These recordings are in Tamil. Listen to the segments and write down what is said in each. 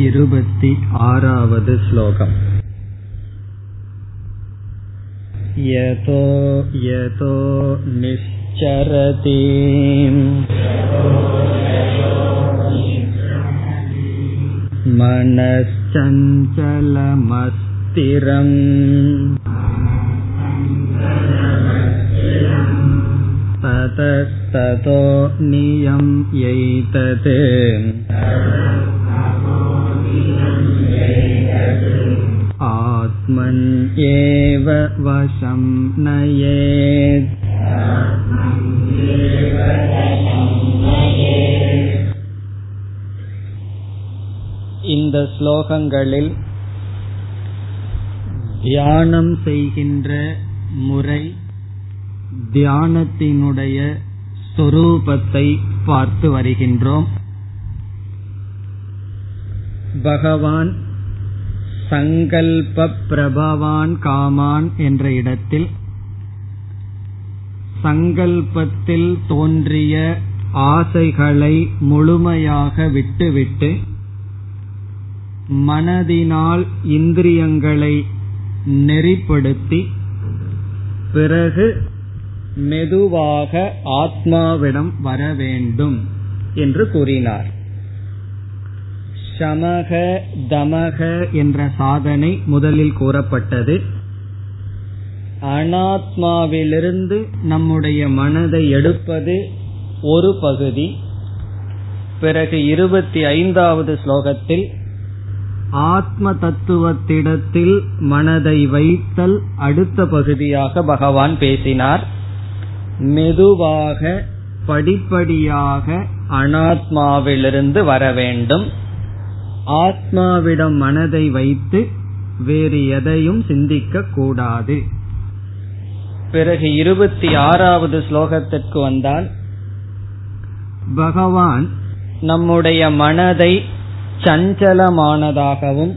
இருபति आरावद् श्लोकम् यतो यतो निश्चरति मनश्चञ्चलमस्थिरम् ततस्ततो नियम् यैतत् आत्मन् एव वशं नयेत् இந்த ஸ்லோகங்களில் தியானம் செய்கின்ற முறை தியானத்தினுடைய சொரூபத்தை பார்த்து வருகின்றோம் பகவான் சங்கல்ப பிரபவான் காமான் என்ற இடத்தில் சங்கல்பத்தில் தோன்றிய ஆசைகளை முழுமையாக விட்டுவிட்டு மனதினால் இந்திரியங்களை நெறிப்படுத்தி பிறகு மெதுவாக ஆத்மாவிடம் வர வேண்டும் என்று கூறினார். சமக தமக என்ற சாதனை முதலில் கூறப்பட்டது. அனாத்மாவிலிருந்து நம்முடைய மனதை எடுப்பது ஒரு பகுதி. பிறகு இருபத்தி ஐந்தாவது ஸ்லோகத்தில் ஆத்ம தத்துவத்திடத்தில் மனதை வைத்தல் அடுத்த பகுதியாக பகவான் பேசினார். மெதுவாக படிப்படியாக அனாத்மாவிலிருந்து வர வேண்டும். ஆத்மாவிடம் மனதை வைத்து வேறு எதையும் சிந்திக்க கூடாது. பிறகு இருபத்தி ஆறாவது ஸ்லோகத்திற்கு வந்தால் பகவான் நம்முடைய மனதை சஞ்சலமானதாகவும்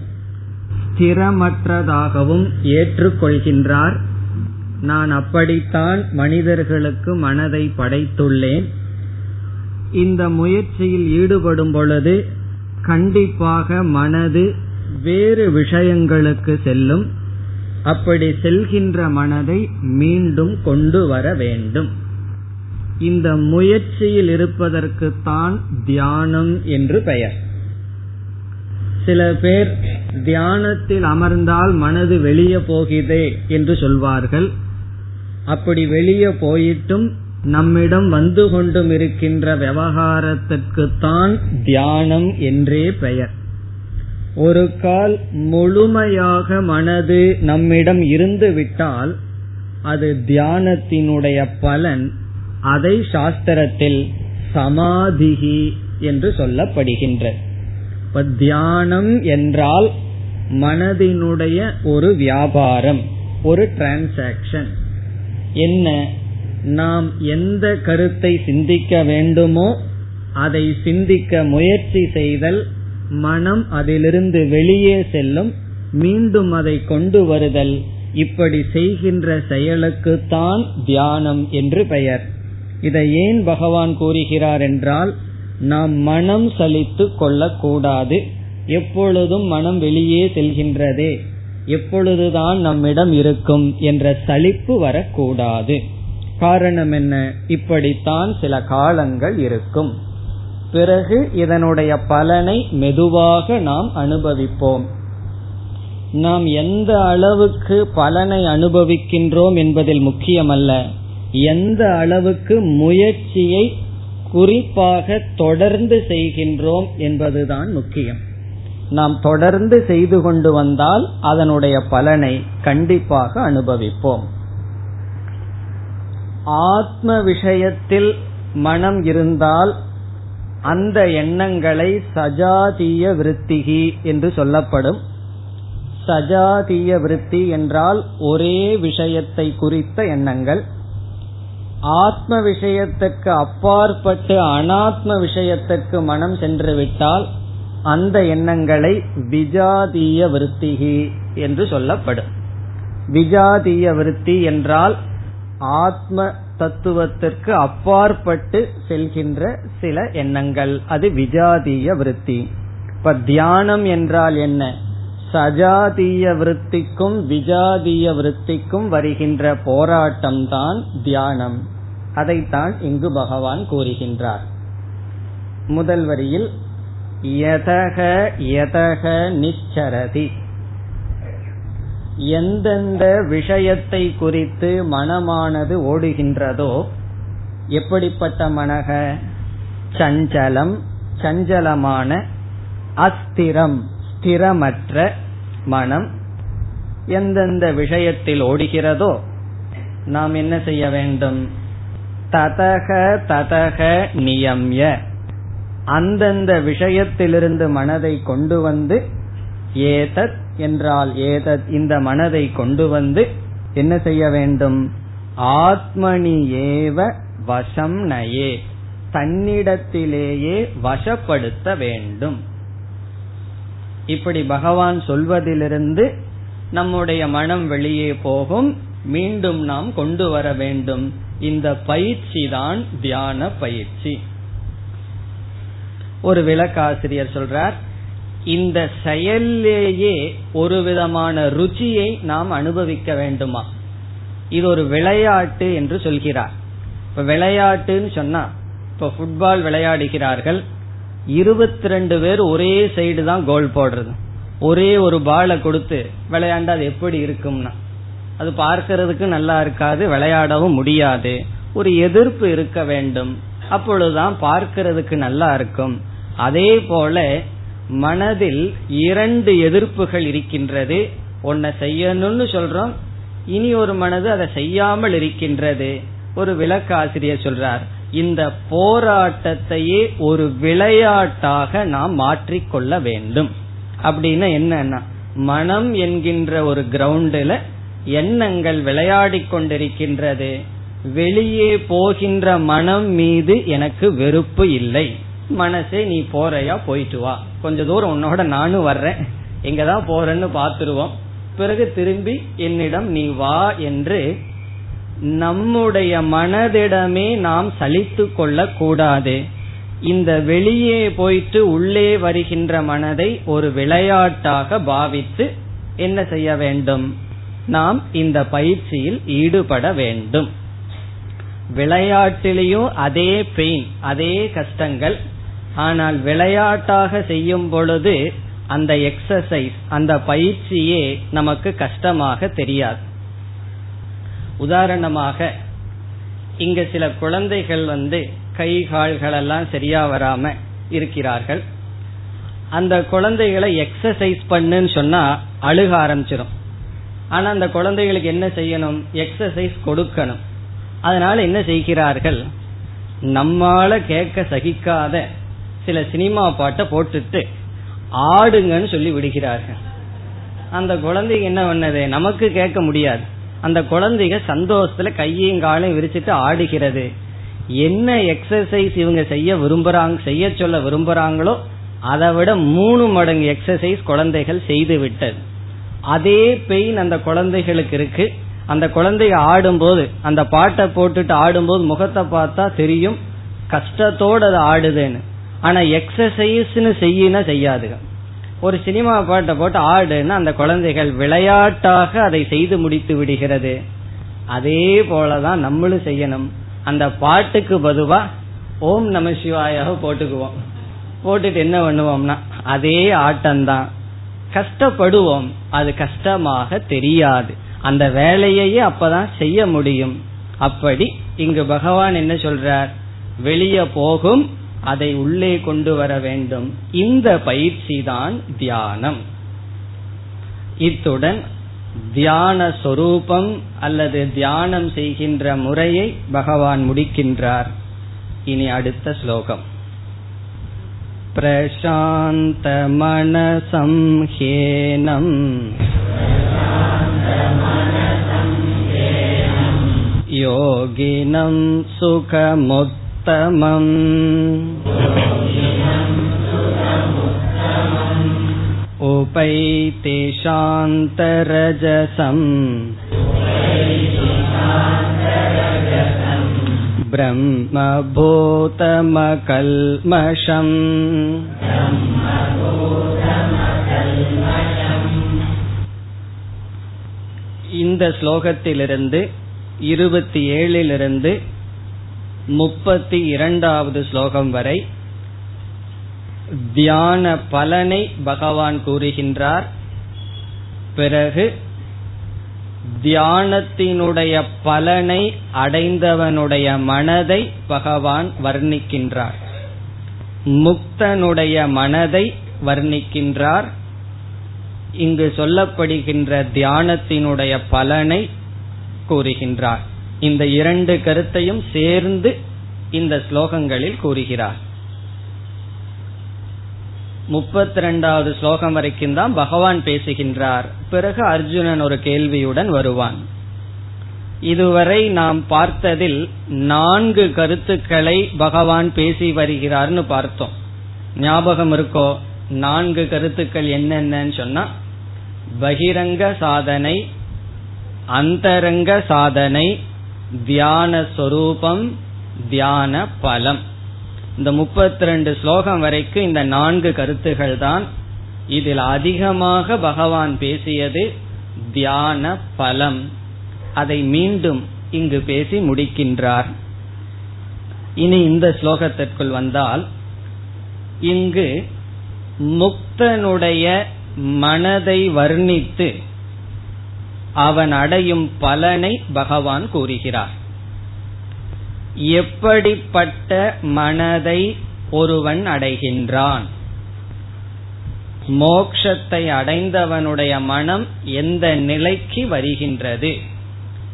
ஸ்திரமற்றதாகவும் ஏற்றுக்கொள்கின்றார். நான் அப்படித்தான் மனிதர்களுக்கு மனதை படைத்துள்ளேன். இந்த முயற்சியில் ஈடுபடும் பொழுது கண்டிப்பாக மனது வேறு விஷயங்களுக்கு செல்லும். அப்படி செல்கின்ற மனதை மீண்டும் கொண்டு வர வேண்டும். இந்த முயற்சியில் இருப்பதற்குத்தான் தியானம் என்று பெயர். சில பேர் தியானத்தில் அமர்ந்தால் மனது வெளியே போகிறதே என்று சொல்வார்கள். அப்படி வெளியே போயிட்டும் நம்மிடம் வந்து கொண்டும் இருக்கின்ற விவகாரத்திற்குத்தான் தியானம் என்றே பெயர். ஒரு கால் முழுமையாக மனது நம்மிடம் இருந்து விட்டால் அது தியானத்தினுடைய பலன் அதை சாஸ்திரத்தில் சமாதிகி என்று சொல்லப்படுகின்ற. இப்ப தியானம் என்றால் மனதினுடைய ஒரு வியாபாரம் ஒரு டிரான்சாக்சன் என்ன? நாம் எந்த கருத்தை சிந்திக்க வேண்டுமோ அதை சிந்திக்க முயற்சி செய்தல் மனம் அதிலிருந்து வெளியே செல்லும் மீண்டும் அதை கொண்டு வருதல். இப்படி செய்கின்ற செயலுக்குத்தான் தியானம் என்று பெயர். இதை ஏன் பகவான் கூறுகிறார் என்றால் நாம் மனம் சலித்து கொள்ளக்கூடாது. எப்பொழுதும் மனம் வெளியே செல்கின்றதே. எப்பொழுதுதான் நம்மிடம் இருக்கும் என்ற சலிப்பு வரக்கூடாது. காரணம் என்ன? இப்படித்தான் சில காலங்கள் இருக்கும். பிறகு இதனுடைய பலனை மெதுவாக நாம் அனுபவிப்போம். நாம் எந்த அளவுக்கு பலனை அனுபவிக்கின்றோம் என்பதில் முக்கியமல்ல. எந்த அளவுக்கு முயற்சியை குறிப்பாக தொடர்ந்து செய்கின்றோம் என்பதுதான் முக்கியம். நாம் தொடர்ந்து செய்து கொண்டு வந்தால் அதனுடைய பலனை கண்டிப்பாக அனுபவிப்போம். ஆத்ம விஷயத்தில் மனம் இருந்தால் அந்த எண்ணங்களை சஜாதீய விருத்திகி என்று சொல்லப்படும். சஜாதீய விருத்தி என்றால் ஒரே விஷயத்தை குறித்த எண்ணங்கள். ஆத்ம விஷயத்துக்கு அப்பாற்பட்டு அனாத்ம விஷயத்துக்கு மனம் சென்றுவிட்டால் அந்த எண்ணங்களை விஜாதீய விருத்திகி என்று சொல்லப்படும். விஜாதீய விருத்தி என்றால் ஆத்ம தத்துவத்திற்கு அப்பாற்பட்டு செல்கின்ற சில எண்ணங்கள். அது விஜாதீய விருத்தி. இப்ப தியானம் என்றால் என்ன? சஜாதீய விருத்திக்கும் விஜாதீய விருத்திக்கும் வருகின்ற போராட்டம் தான் தியானம். அதைத்தான் இங்கு பகவான் கூறுகின்றார். முதல் வரியில் யதக யதக நிச்சரதி. எந்தெந்த விஷயத்தை குறித்து மனமானது ஓடுகின்றதோ எப்படிப்பட்ட மனக? சஞ்சலம் சஞ்சலமான அஸ்திரம் ஸ்திரமற்ற மனம் எந்தெந்த விஷயத்தில் ஓடுகிறதோ நாம் என்ன செய்ய வேண்டும்? ததக ததக நியம்ய. அந்தந்த விஷயத்திலிருந்து மனதை கொண்டு வந்து ஏதத் என்றால் ஏதத் இந்த மனதை கொண்டு வந்து என்ன செய்ய வேண்டும்? ஆத்மனி ஏவ வசம் நயே. தன்னிடத்திலேயே வசப்படுத்த வேண்டும். இப்படி பகவான் சொல்வதிலிருந்து நம்முடைய மனம் வெளியே போகும். மீண்டும் நாம் கொண்டு வர வேண்டும். இந்த பயிற்சி தான் தியான பயிற்சி. ஒரு விளக்காசிரியர் சொல்றார் இந்த செயல்லேயே ஒரு விதமான ருச்சியை நாம் அனுபவிக்க வேண்டுமா? இது ஒரு விளையாட்டு என்று சொல்கிறார். இப்ப விளையாட்டுன்னு சொன்னா இப்ப ஃபுட்பால் விளையாடுகிறார்கள். இருபத்தி ரெண்டு பேர் ஒரே சைடு தான் கோல் போடுறது. ஒரே ஒரு பாலை கொடுத்து விளையாண்டா அது எப்படி இருக்கும்னா? அது பார்க்கறதுக்கு நல்லா இருக்காது விளையாடவும் முடியாது. ஒரு எதிர்ப்பு இருக்க வேண்டும். அப்பொழுதுதான் பார்க்கறதுக்கு நல்லா இருக்கும். அதே போல மனதில் இரண்டு எதிர்ப்புகள் இருக்கின்றது. ஒன்ன செய்யணும்னு சொல்றோம் இனி ஒரு மனது அதை செய்யாமல் இருக்கின்றது. ஒரு விளக்க ஆசிரியர் சொல்றார் இந்த போராட்டத்தையே ஒரு விளையாட்டாக நாம் மாற்றிக்கொள்ள வேண்டும். அப்படின்னு என்னன்னா மனம் என்கின்ற ஒரு கிரவுண்டில் எண்ணங்கள் விளையாடி கொண்டிருக்கின்றது. வெளியே போகின்ற மனம் மீது எனக்கு வெறுப்பு இல்லை. மனசே நீ போறையா? போயிட்டு வா. கொஞ்ச தூரம் உன்னோட நானும் வர்றேன். எங்கதான் போறேன்னு பாத்துருவோம் பிறகு திரும்பி என்னிடம் நீ வா என்று நம்முடைய மனதிடமே நாம் சலித்து கொள்ள கூடாது இந்த வெளியே போயிட்டு உள்ளே வருகின்ற மனதை ஒரு விளையாட்டாக பாவித்து என்ன செய்ய வேண்டும்? நாம் இந்த பயிற்சியில் ஈடுபட வேண்டும். விளையாட்டிலையும் அதே பெயின் அதே கஷ்டங்கள் ஆனால் விளையாட்டாக செய்யும் பொழுது அந்த எக்ஸசைஸ் அந்த பயிற்சியே நமக்கு கஷ்டமாக தெரியாது. உதாரணமாக இங்க சில குழந்தைகள் வந்து கை கால்கள் எல்லாம் சரியா வராம இருக்கிறார்கள். அந்த குழந்தைகளை எக்ஸசைஸ் பண்ணுன்னு சொன்னா அழுக ஆரம்பிச்சிடும் ஆனா அந்த குழந்தைகளுக்கு என்ன செய்யணும்? எக்ஸசைஸ் கொடுக்கணும். அதனால என்ன செய்கிறார்கள்? நம்மால கேட்க சகிக்காத சில சினிமா பாட்டை போட்டுட்டு ஆடுங்கன்னு சொல்லி விடுகிறார்கள். அந்த குழந்தைங்க என்ன பண்ணது? நமக்கு கேட்க முடியாது. அந்த குழந்தைங்க சந்தோஷத்துல கையையும் காலையும் விரிச்சிட்டு ஆடுகிறது. என்ன எக்ஸசைஸ் இவங்க செய்ய விரும்புறாங்க செய்ய சொல்ல விரும்புறாங்களோ அதை விட மூணு மடங்கு எக்ஸசைஸ் குழந்தைகள் செய்து விட்டது. அதே பெயின் அந்த குழந்தைகளுக்கு இருக்கு. அந்த குழந்தைய ஆடும்போது அந்த பாட்டை போட்டுட்டு ஆடும்போது முகத்தை பார்த்தா தெரியும் கஷ்டத்தோடு அது ஆடுதுன்னு. ஆனா எக்ஸசைஸ்னு செய்யினா செய்யாதுங்க. ஒரு சினிமா பாட்டை போட்டு ஆடுன்னா அந்த குழந்தைகள் விளையாட்டாக அதை செய்து முடித்து விடுகிறது. அதே போலதான் நம்மளும் செய்யணும். அந்த பாட்டுக்கு பதுவா ஓம் நம சிவாயாக போட்டுக்குவோம். போட்டுட்டு என்ன பண்ணுவோம்னா அதே ஆட்டம்தான். கஷ்டப்படுவோம். அது கஷ்டமாக தெரியாது. அந்த வேலையையே அப்பதான் செய்ய முடியும். அப்படி இங்கு பகவான் என்ன சொல்றார்? வெளியே போகும் அதை உள்ளே கொண்டு வர வேண்டும் இந்த பயிற்சி தான் தியானம் இத்துடன் தியான சொரூபம் அல்லது தியானம் செய்கின்ற முறையை பகவான் முடிக்கின்றார் இனி அடுத்த ஸ்லோகம் பிரசாந்த மனசம்ஹேனம் योगिनं सुखमुत्तमम् उपैति शान्तरजसम् ब्रह्मभूतमकल्मषम् இந்த ஸ்லோகத்திலிருந்து இருபத்தி ஏழிலிருந்து முப்பத்தி இரண்டாவது ஸ்லோகம் வரை தியான பலனை பகவான் கூறுகின்றார். பிறகு தியானத்தினுடைய பலனை அடைந்தவனுடைய மனதை பகவான் வர்ணிக்கின்றார். முக்தனுடைய மனதை வர்ணிக்கின்றார். இங்கு சொல்லப்படுகின்ற தியானத்தினுடைய பலனை கூறுகின்றார். இந்த இரண்டு கருத்தையும் சேர்ந்து இந்த ஸ்லோகங்களில் கூறுகிறார். முப்பத்தி ரெண்டாவது ஸ்லோகம் வரைக்கும் தான் பகவான் பேசுகின்றார். பிறகு அர்ஜுனன் ஒரு கேள்வியுடன் வருவான். இதுவரை நாம் பார்த்ததில் நான்கு கருத்துக்களை பகவான் பேசி வருகிறார்னு பார்த்தோம். ஞாபகம் இருக்கோ? நான்கு கருத்துக்கள் என்னென்னு சொன்னா பகிரங்க சாதனை அந்தரங்க சாதனை தியான சொரூபம் தியான பலம் இந்த முப்பத்தி ரெண்டு ஸ்லோகம் வரைக்கும் இந்த நான்கு கருத்துகள் தான் இதில் அதிகமாக பகவான் பேசியது தியான பலம் அதை மீண்டும் இங்கு பேசி முடிக்கின்றார். இனி இந்த ஸ்லோகத்திற்குள் வந்தால் இங்கு முக்தனுடைய மனதை வர்ணித்து அவன் அடையும் பலனை பகவான் கூறுகிறார். எப்படிப்பட்ட மனதை ஒருவன் அடைகின்றான்? மோக்ஷத்தை அடைந்தவனுடைய மனம் எந்த நிலைக்கு வருகின்றது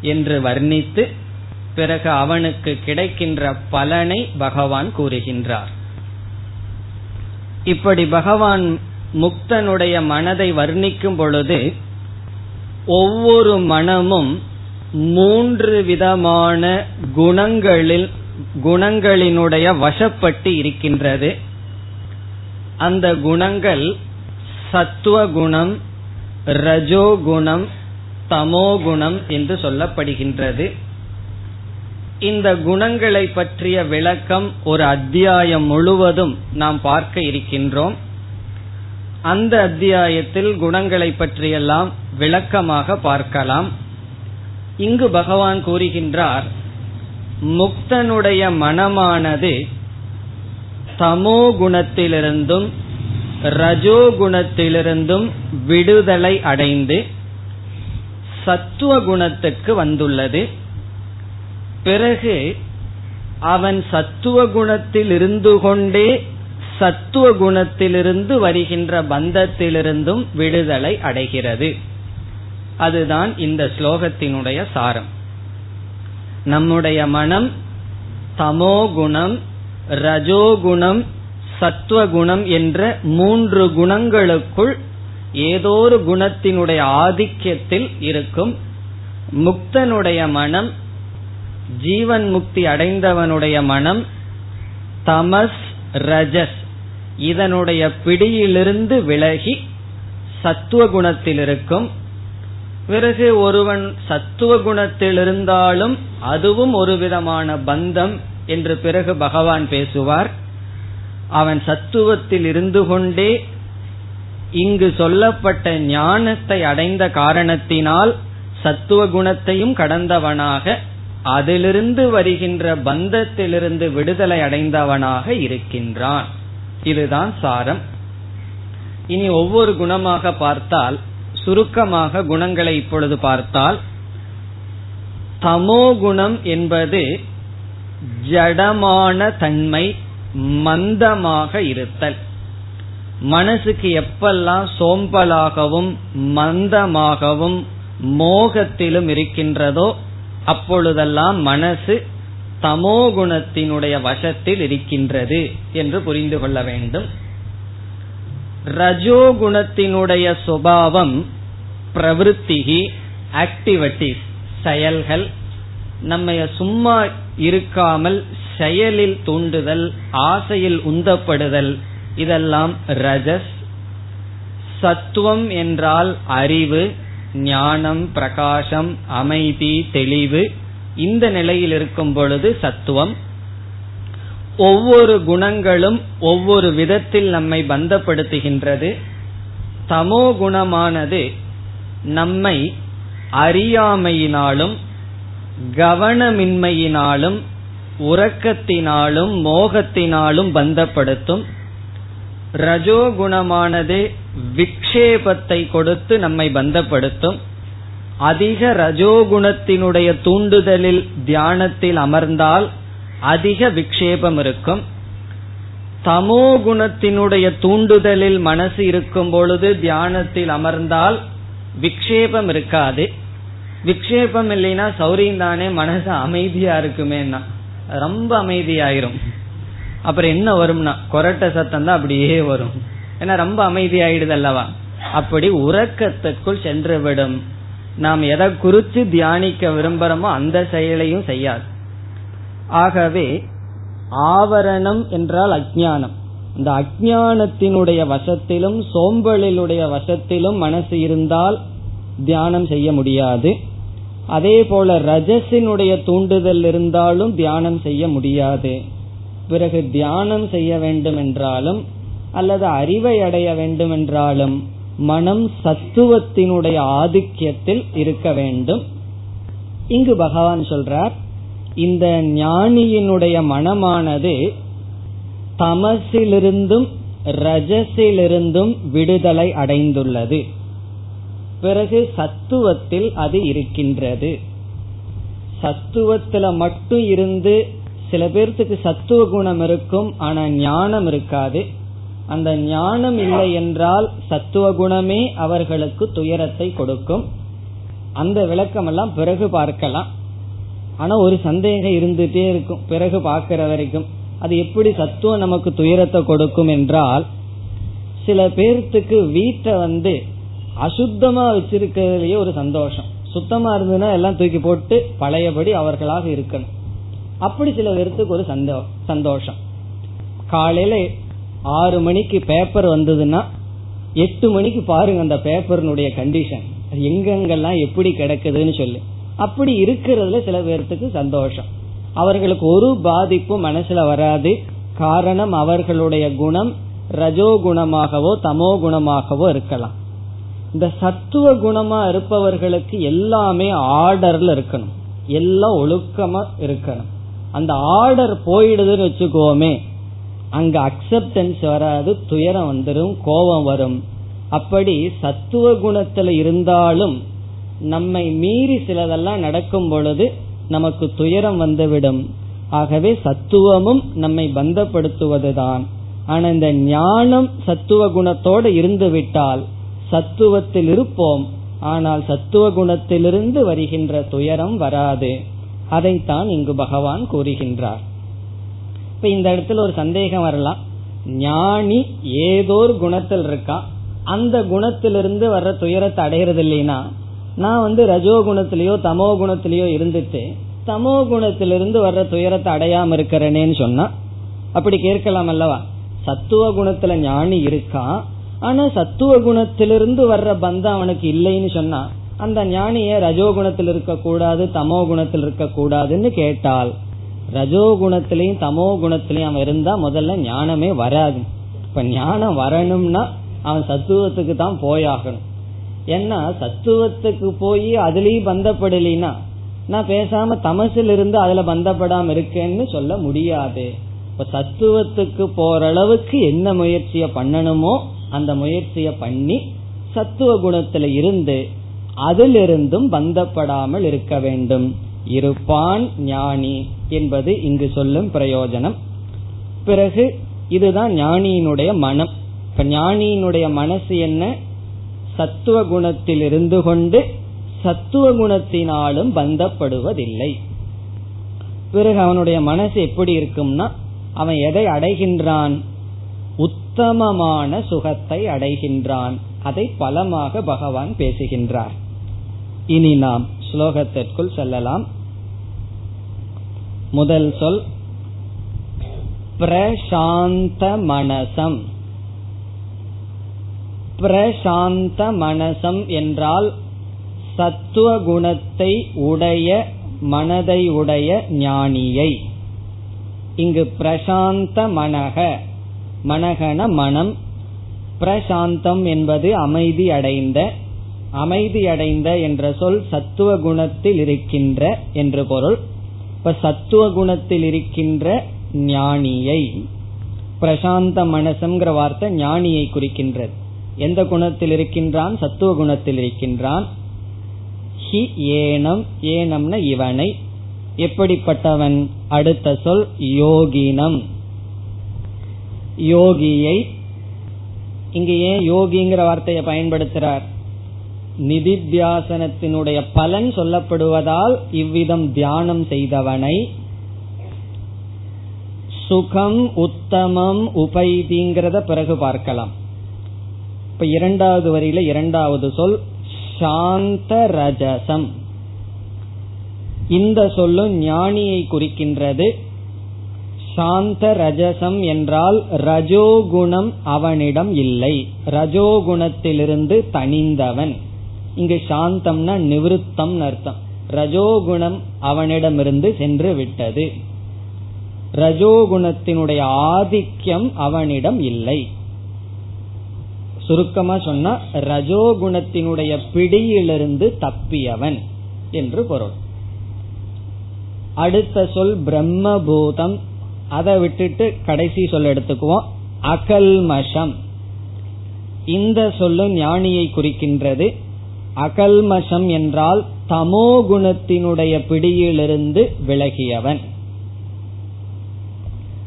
என்று வர்ணித்து பிறகு அவனுக்கு கிடைக்கின்ற பலனை பகவான் கூறுகின்றார். இப்படி பகவான் முக்தனுடைய மனதை வர்ணிக்கும் பொழுது ஒவ்வொரு மனமும் மூன்று விதமான குணங்களில் குணங்களினுடைய வசப்பட்டு இருக்கின்றது. அந்த குணங்கள் சத்துவ குணம் ரஜோகுணம் தமோகுணம் என்று சொல்லப்படுகின்றது. இந்த குணங்களை பற்றிய விளக்கம் ஒரு அத்தியாயம் முழுவதும் நாம் பார்க்க இருக்கின்றோம். அந்த அத்தியாயத்தில் குணங்களை பற்றியெல்லாம் விளக்கமாக பார்க்கலாம். இங்கு பகவான் கூறுகின்றார் முக்தனுடைய மனமானது தமோ குணத்திலிருந்தும் ரஜோ குணத்திலிருந்தும் விடுதலை அடைந்து சத்துவ குணத்துக்கு வந்துள்ளது. பிறகு அவன் சத்துவ குணத்தில் இருந்து கொண்டே சத்துவ குணத்திலிருந்து வருகின்ற பந்தத்திலிருந்தும் விடுதலை அடைகிறது. அதுதான் இந்த ஸ்லோகத்தினுடைய சாரம். நம்முடைய மனம் தமோ குணம் ரஜோகுணம் சத்துவகுணம் என்ற மூன்று குணங்களுக்குள் ஏதோ ஒரு குணத்தினுடைய ஆதிக்கத்தில் இருக்கும். முக்தனுடைய மனம் ஜீவன் முக்தி அடைந்தவனுடைய மனம் தமஸ் ரஜஸ். இதனுடைய பிடியிலிருந்து விலகி சத்துவ குணத்தில் இருக்கும் பிறகு ஒருவன் சத்துவ குணத்தில் இருந்தாலும் அதுவும் ஒரு விதமான பந்தம் என்று பிறகு பகவான் பேசுவார். அவன் சத்துவத்தில் இருந்து கொண்டே இங்கு சொல்லப்பட்ட ஞானத்தை அடைந்த காரணத்தினால் சத்துவ குணத்தையும் கடந்தவனாக அதிலிருந்து வருகின்ற பந்தத்திலிருந்து விடுதலை அடைந்தவனாக இருக்கின்றான். இதுதான் சாரம். இனி ஒவ்வொரு குணமாக பார்த்தால் சுருக்கமாக குணங்களை இப்பொழுது பார்த்தால் தமோ குணம் என்பது ஜடமான தன்மை மந்தமாக இருத்தல். மனசுக்கு எப்பெல்லாம் சோம்பலாகவும் மந்தமாகவும் மோகத்திலும் இருக்கின்றதோ அப்பொழுதெல்லாம் மனசு தமோ குணத்தினுடைய வசத்தில் இருக்கின்றது என்று புரிந்து கொள்ள வேண்டும். ரஜோகுணத்தினுடைய சுபாவம் பிரவருத்திகி ஆக்டிவிட்டிஸ் செயல்கள் நம்ம சும்மா இருக்காமல் செயலில் தூண்டுதல் ஆசையில் உந்தப்படுதல் இதெல்லாம் ரஜஸ். சத்துவம் என்றால் அறிவு ஞானம் பிரகாசம் அமைதி தெளிவு. இந்த நிலையில் இருக்கும் பொழுது சத்துவம். ஒவ்வொரு குணங்களும் ஒவ்வொரு விதத்தில் நம்மை பந்தப்படுத்துகின்றது. தமோ குணமானது நம்மை அறியாமையினாலும் கவனமின்மையினாலும் உறக்கத்தினாலும் மோகத்தினாலும் பந்தப்படுத்தும். ரஜோகுணமானது விக்ஷேபத்தை கொடுத்து நம்மை பந்தப்படுத்தும். அதிக ரஜோகுணத்தினுடைய தூண்டுதலில் தியானத்தில் அமர்ந்தால் அதிக விக்ஷேபம் இருக்கும். தமோ குணத்தினுடைய தூண்டுதலில் மனசு இருக்கும் பொழுது தியானத்தில் அமர்ந்தால் விக்ஷேபம் இருக்காது. விக்ஷேபம் இல்லைன்னா சௌரியம் தானே மனசு அமைதியா இருக்குமேனா ரொம்ப அமைதியாயிரும். அப்புறம் என்ன வரும்னா கொரட்ட சத்தம் தான் அப்படியே வரும். ஏன்னா ரொம்ப அமைதியாயிடுது அல்லவா? அப்படி உறக்கத்துக்குள் சென்று விடும். நாம் எதை குறித்து தியானிக்க விரும்புறோமோ அந்த செயலையும் செய்யாது. ஆகவே ஆவரணம் என்றால் அஜானம் இந்த அஜானத்தினுடைய வசத்திலும் சோம்பலினுடைய வசத்திலும் மனசு இருந்தால் தியானம் செய்ய முடியாது. அதே போல ரஜசினுடைய தூண்டுதல் இருந்தாலும் தியானம் செய்ய முடியாது. பிறகு தியானம் செய்ய வேண்டும் என்றாலும் அல்லது அறிவை அடைய வேண்டும் என்றாலும் மனம் சத்துவத்தினுடைய ஆதிக்கியத்தில் இருக்க வேண்டும். இங்கு பகவான் சொல்றார் இந்த ஞானியினுடைய மனமானது தமசிலிருந்தும் ரஜசிலிருந்தும் விடுதலை அடைந்துள்ளது. பிறகு சத்துவத்தில் அது இருக்கின்றது. சத்துவத்துல மட்டும் இருந்து சில பேர்த்துக்கு சத்துவ குணம் இருக்கும் ஆனா ஞானம் இருக்காது. அந்த ஞானம் இல்லை என்றால் சத்துவ குணமே அவர்களுக்கு துயரத்தை கொடுக்கும். அந்த விளக்கம் எல்லாம் பிறகு பார்க்கலாம். ஆனா ஒரு சந்தேகம் இருந்துட்டே இருக்கும். பிறகு பார்க்கிற வரைக்கும். அது எப்படி சத்துவம் நமக்கு துயரத்தை கொடுக்கும் என்றால் சில பேர்த்துக்கு வீட்டை வந்து அசுத்தமா வச்சிருக்கிறதுலயே ஒரு சந்தோஷம். சுத்தமா இருந்ததுன்னா எல்லாம் தூக்கி போட்டு பழையபடி அவர்களாக இருக்கணும். அப்படி சில பேர்த்துக்கு ஒரு சந்தோஷம். காலையில ஆறு மணிக்கு பேப்பர் வந்ததுன்னா எட்டு மணிக்கு பாருங்க அந்த பேப்பர்னுடைய கண்டிஷன் எங்கெங்கெல்லாம் எப்படி கிடக்குதுன்னு சொல்லு. அப்படி இருக்கிறதுல சில பேர்த்துக்கு சந்தோஷம். அவர்களுக்கு ஒரு பாதிப்பும் மனசுல வராது. காரணம் அவர்களுடைய குணம் ரஜோ குணமாகவோ தமோ குணமாகவோ இருக்கலாம். இந்த சத்துவ குணமா இருப்பவர்களுக்கு எல்லாமே ஆர்டர்ல இருக்கணும். எல்லாம் ஒழுக்கமா இருக்கணும். அந்த ஆர்டர் போயிடுதுன்னு வச்சுக்கோமே அங்க அக்செப்டன்ஸ் வராது துயரம் வந்துடும் கோபம் வரும். அப்படி சத்துவ குணத்துல இருந்தாலும் நம்மை மீறி சிலதெல்லாம் நடக்கும் பொழுது நமக்கு துயரம் வந்துவிடும். ஆகவே சத்துவமும் நம்மை பந்தப்படுத்துவதுதான். ஆனா இந்த ஞானம் சத்துவ குணத்தோடு இருந்து விட்டால் சத்துவத்தில் இருப்போம். ஆனால் சத்துவ குணத்திலிருந்து வருகின்ற துயரம் வராது. அதைத்தான் இங்கு பகவான் கூறுகின்றார். இப்ப இந்த இடத்துல ஒரு சந்தேகம் வரலாம். ஞானி ஏதோ ஒரு குணத்தில் இருக்கான் அந்த குணத்திலிருந்து வர்ற துயரத்தை அடையிறது இல்லைன்னா நான் வந்து ரஜோ குணத்திலேயோ தமோ குணத்திலேயோ இருந்துட்டு தமோ குணத்திலிருந்து வர்ற துயரத்தை அடையாம இருக்கிறேனேன்னு சொன்னா அப்படி கேட்கலாம் அல்லவா? சத்துவ குணத்துல ஞானி இருக்கான் ஆனா சத்துவ குணத்திலிருந்து வர்ற பந்தம் அவனுக்கு இல்லைன்னு சொன்னா அந்த ஞானிய ரஜோ குணத்தில் இருக்க கூடாது தமோ குணத்தில் இருக்க கூடாதுன்னு கேட்டால் ரஜோ குணத்திலையும் தமோ குணத்திலையும் அவன் இருந்தா முதல்ல ஞானமே வராது. இப்ப ஞானம் வரணும்னா அவன் சத்துவத்துக்கு தான் போயாகணும். ஏன்னா சத்துவத்துக்கு போய் அதுலயும் பந்தப்படலினா நான் பேசாம தமசில் இருந்து அதுல பந்தப்படாம இருக்கேன்னு சொல்ல முடியாது. இப்ப சத்துவத்துக்கு போற அளவுக்கு என்ன முயற்சிய பண்ணணுமோ அந்த முயற்சிய பண்ணி சத்துவ குணத்துல இருந்து அதிலிருந்தும் பந்தப்படாமல் இருக்க வேண்டும். இருப்பான் ஞானி என்பது இங்கு சொல்லும் பிரயோஜனம். பிறகு இதுதான் ஞானியினுடைய மனம். இப்ப ஞானியினுடைய மனசு என்ன? சத்துவ குணத்தில் இருந்து கொண்டு சத்துவ குணத்தினாலும் பந்தப்படுவதில்லை. பிறகு அவனுடைய மனசு எப்படி இருக்கும்னா அவன் எதை அடைகின்றான்? உத்தமமான சுகத்தை அடைகின்றான். அதை பலமாக பகவான் பேசுகின்றார். இனி நாம் ஸ்லோகத்திற்குள் செல்லலாம். முதல் சொல் பிரசாந்த மனசம். பிரசாந்த மனசம் என்றால் சத்துவ குணத்தை உடைய மனதை உடைய ஞானியை. இங்கு பிரசாந்த மனக மனகன மனம். பிரசாந்தம் என்பது அமைதி அடைந்த அமைதி அடைந்த என்ற சொல் சத்துவ குணத்தில் இருக்கின்ற என்று பொருள். இப்ப சத்துவ குணத்தில் இருக்கின்ற ஞானியை பிரசாந்த மனசுங்கிற வார்த்தை ஞானியை குறிக்கின்றது. எந்த குணத்தில் இருக்கின்றான்? சத்துவ குணத்தில் இருக்கின்றான். ஹி ஏனம் ஏனம்ன இவனை. எப்படிப்பட்டவன்? அடுத்த சொல் யோகினம். யோகியை இங்கு ஏன் யோகிங்கிற வார்த்தையை பயன்படுத்துறார்? நிதித்தியாசனத்தினுடைய பலன் சொல்லப்படுவதால் இவ்விதம் தியானம் செய்தவனை சுகம் உத்தமம் உபைதிங்கிறத பிறகு பார்க்கலாம். இப்ப இரண்டாவது வரியில இரண்டாவது சொல் சாந்த ரஜசம். இந்த சொல்லும் ஞானியை குறிக்கின்றது. சாந்த ரஜசம் என்றால் ரஜோகுணம் அவனிடம் இல்லை. ரஜோகுணத்திலிருந்து தனிந்தவன். இங்க சாந்தம்னா நிவிருத்தம் அர்த்தம். ரஜோகுணம் அவனிடமிருந்து சென்று விட்டது. ரஜோகுணத்தினுடைய ஆதிக்கம் அவனிடம் இல்லை. சுருக்கமா சொன்னா ரஜோகுணத்தினுடைய பிடியிலிருந்து தப்பியவன் என்று பொருள். அடுத்த சொல் பிரம்மபூதம். அதை விட்டுட்டு கடைசி சொல் எடுத்துக்குவோம். அகல்மஷம். இந்த சொல்லும் ஞானியை குறிக்கின்றது. அகல்மஷம் என்றால் தமோ குணத்தினுடைய பிடியிலிருந்து விலகியவன்.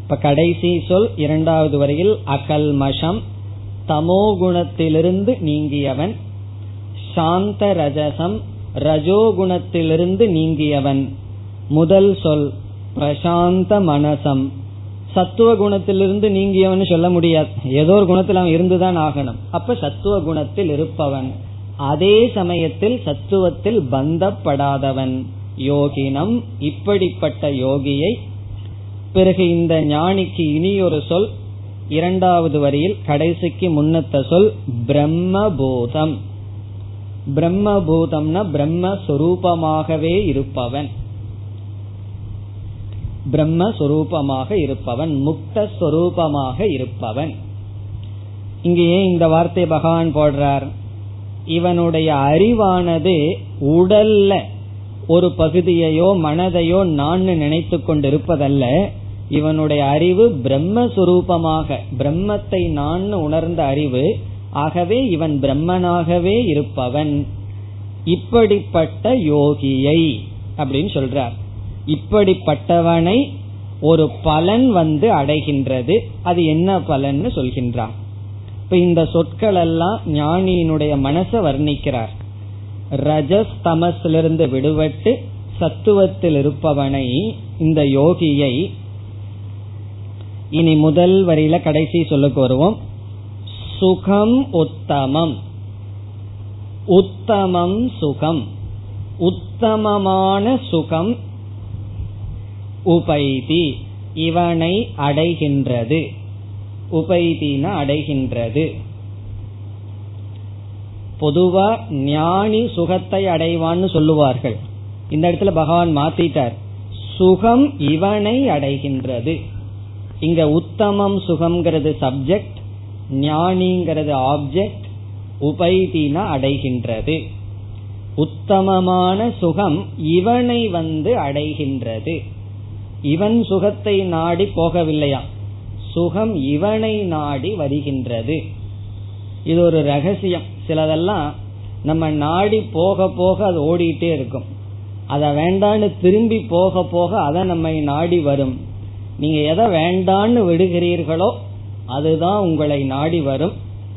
இப்ப கடைசி சொல் இரண்டாவது வரையில் அகல்மஷம் தமோ குணத்திலிருந்து நீங்கியவன். சாந்த ரஜசம் ரஜோகுணத்திலிருந்து நீங்கியவன். முதல் சொல் பிரசாந்த மனசம். சத்துவ குணத்திலிருந்து நீங்கியவன் சொல்ல முடியாது. ஏதோ ஒரு குணத்தில் அவன் இருந்துதான் ஆகணும். அப்ப சத்துவ குணத்தில் இருப்பவன். அதே சமயத்தில் சத்துவத்தில் பந்தப்படாதவன் யோகினம். இப்படிப்பட்ட யோகியை பிறகு இந்த ஞானிக்கு இனி ஒரு சொல் இரண்டாவது வரியில் கடைசிக்கு முன்னத்த சொல் பிரம்மபூதம். பிரம்மபூதம்னா பிரம்மஸ்வரூபமாகவே இருப்பவன். பிரம்மஸ்வரூபமாக இருப்பவன் முக்தஸ்வரூபமாக இருப்பவன். இங்கே ஏன் இந்த வார்த்தை பகவான் போடுறார். இவனுடைய அறிவானது உடல்ல ஒரு பகுதியையோ மனதையோ நான் நினைத்து கொண்டிருப்பதல்ல. இவனுடைய அறிவு பிரம்மஸ்வரூபமாக பிரம்மத்தை நான் உணர்ந்த அறிவு ஆகவே இவன் பிரம்மனாகவே இருப்பவன். இப்படிப்பட்ட யோகியை அப்படின்னு சொல்றார். இப்படிப்பட்டவனை ஒரு பலன் வந்து அடைகின்றது. அது என்ன பலன்னு சொல்கின்றார் இப்ப இந்த சொற்கள் எல்லாம் ஞானியினுடைய மனசை வர்ணிக்கிறார். ரஜஸ் தமஸிலிருந்து விடுபட்டு சத்துவத்தில் இருப்பவனை இந்த யோகியை இனி முதல் வரியில கடைசி சொல்லுக்கு வருவோம். சுகம் உத்தமம். உத்தமம் சுகம். உத்தமமான சுகம் உபைதி. இவனை அடைகின்றது. உபைதீன அடைகின்றது. பொதுவா ஞானி சுகத்தை அடைவான்னு சொல்லுவார்கள். இந்த இடத்துல பகவான் மாத்திட்டார். சுகம் இவனை அடைகின்றது. இங்க உத்தமம் சுகம்ங்கிறது சப்ஜெக்ட் ஞானிங்கிறது ஆப்ஜெக்ட் உபைதினா அடைகின்றது. உத்தமமான சுகம் இவனை வந்து அடைகின்றது. இவன் சுகத்தை நாடி போகவில்லையா சுகம் இவனை நாடி வருகின்றது. இது ஒரு ரகசியம். சிலதெல்லாம் நம்ம நாடி போக போக அது ஓடிட்டே இருக்கும். அதை வேண்டான்னு திரும்பி போக போக அதை நம்மை நாடி வரும். நீங்க எதை வேண்டான்னு விடுகிறீர்களோ அதுதான் உங்களை நாடி வரும்.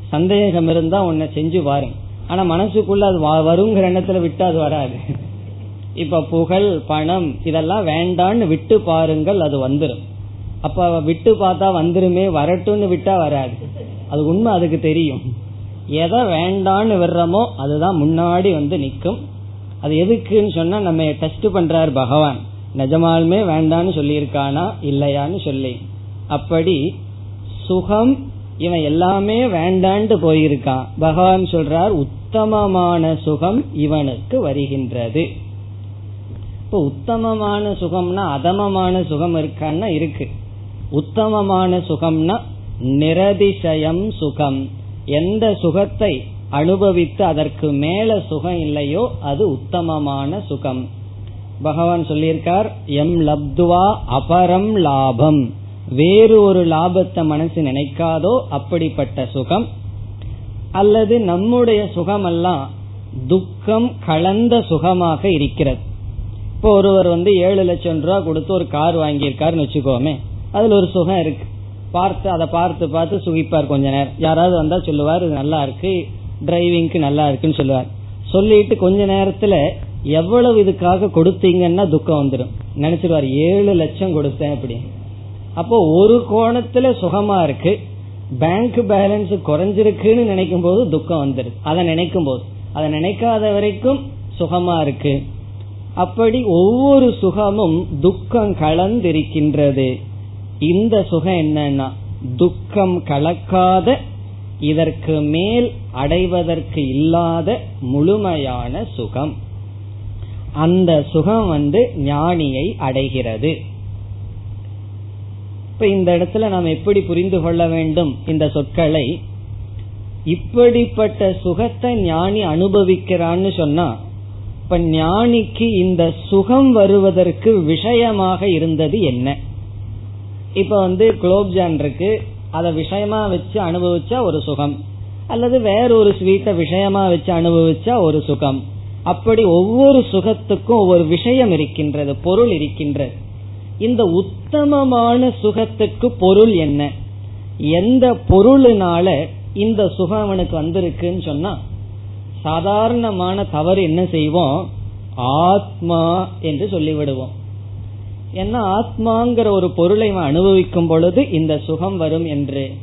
சந்தேகம் இருந்தா உன்னை செஞ்சு பாருங்க. ஆனா மனசுக்குள்ள அது வருங்கிற எண்ணத்துல விட்டு அது வராது. இப்ப புகழ் பணம் இதெல்லாம் வேண்டான்னு விட்டு பாருங்கள் அது வந்துடும் அப்ப விட்டு பார்த்தா வந்துருமே வரட்டும்னு விட்டா வராது. அது உண்மை அதுக்கு தெரியும். எதை வேண்டான்னு விடுறோமோ அதுதான் முன்னாடி வந்து நிற்கும். அது எதுக்குன்னு சொன்னா நம்ம டெஸ்ட் பண்றார் பகவான். நிஜமாலுமே வேண்டான்னு சொல்லியிருக்கானா இல்லையான்னு சொல்லி. அப்படி சுகம் இவன் எல்லாமே வேண்டான்ட்டு போயிருக்கான். பகவான் சொல்றார் உத்தமமான சுகம் இவனுக்கு வருகின்றது. இப்போ உத்தமமான சுகம்னா அதமமான சுகம் இருக்கான்னா இருக்கு. உத்தமமான சுகம்னா நிரதிசயம் சுகம். எந்த சுகத்தை அனுபவித்து அதற்கு மேல சுகம் இல்லையோ அது உத்தமமான சுகம். பகவான் சொல்லியிருக்கார் எம் லப்துவா அபரம் லாபம். வேறு ஒரு லாபத்தை மனசு நினைக்காதோ அப்படிப்பட்ட சுகம். அல்லது நம்முடைய சுகமெல்லாம் துக்கம் கலந்த சுகமாக இருக்கிறது. இப்போ ஒருவர் வந்து ஏழு லட்சம் ரூபா கொடுத்து ஒரு கார் வாங்கியிருக்காருன்னு வச்சுக்கோமே. அதுல ஒரு சுகம் இருக்கு. பார்த்து அதை பார்த்து பார்த்து சுகிப்பார் கொஞ்ச நேரம். யாராவது வந்தா சொல்லுவார் இது நல்லா இருக்கு டிரைவிங்க்கு நல்லா இருக்குன்னு சொல்லுவார். சொல்லிட்டு கொஞ்ச நேரத்துல எவ்வளவு இதுக்காக கொடுத்தீங்கன்னா துக்கம் வந்துடும் நினைச்சிருவார் ஏழு லட்சம் கொடுத்தேன் அப்படி அப்போ ஒரு கோணத்துல சுகமா இருக்கு பேங்க் பேலன்ஸ் குறைஞ்சிருக்குன்னு நினைக்கும் போது துக்கம் வந்துடும் அதை நினைக்கும் போது அதை நினைக்காத வரைக்கும் சுகமா இருக்கு. அப்படி ஒவ்வொரு சுகமும் துக்கம் கலந்திருக்கின்றது. இந்த சுகம் என்னன்னா துக்கம் கலக்காத இதற்கு மேல் அடைவதற்கு இல்லாத முழுமையான சுகம். அந்த சுகம் வந்து ஞானியை அடைகிறது. இப்ப இந்த இடத்துல நாம் எப்படி புரிந்து கொள்ள வேண்டும் இந்த சொற்களை? இப்படிப்பட்ட சுகத்தை ஞானி அனுபவிக்கிறான்னு சொன்னா இப்ப ஞானிக்கு இந்த சுகம் வருவதற்கு விஷயமாக இருந்தது என்ன? இப்ப வந்து குலோப்ஜான் இருக்கு. அதை விஷயமா வச்சு அனுபவிச்சா ஒரு சுகம். அல்லது வேற ஒரு ஸ்வீட்டை விஷயமா வச்சு அனுபவிச்சா ஒரு சுகம். அப்படி ஒவ்வொரு சுகத்துக்கும் ஒவ்வொரு விஷயம் இருக்கின்றது பொருள் இருக்கின்றது. இந்த உத்தமமான சுகத்துக்கு பொருள் என்ன? எந்த பொருளினால இந்த சுகம் அவனுக்கு வந்திருக்குன்னு சொன்னா சாதாரணமான தவறு என்ன செய்வோம்? ஆத்மா என்று சொல்லிவிடுவோம். ஏன்னா ஆத்மாங்கிற ஒரு பொருளை அனுபவிக்கும் பொழுது இந்த சுகம் வரும் என்று.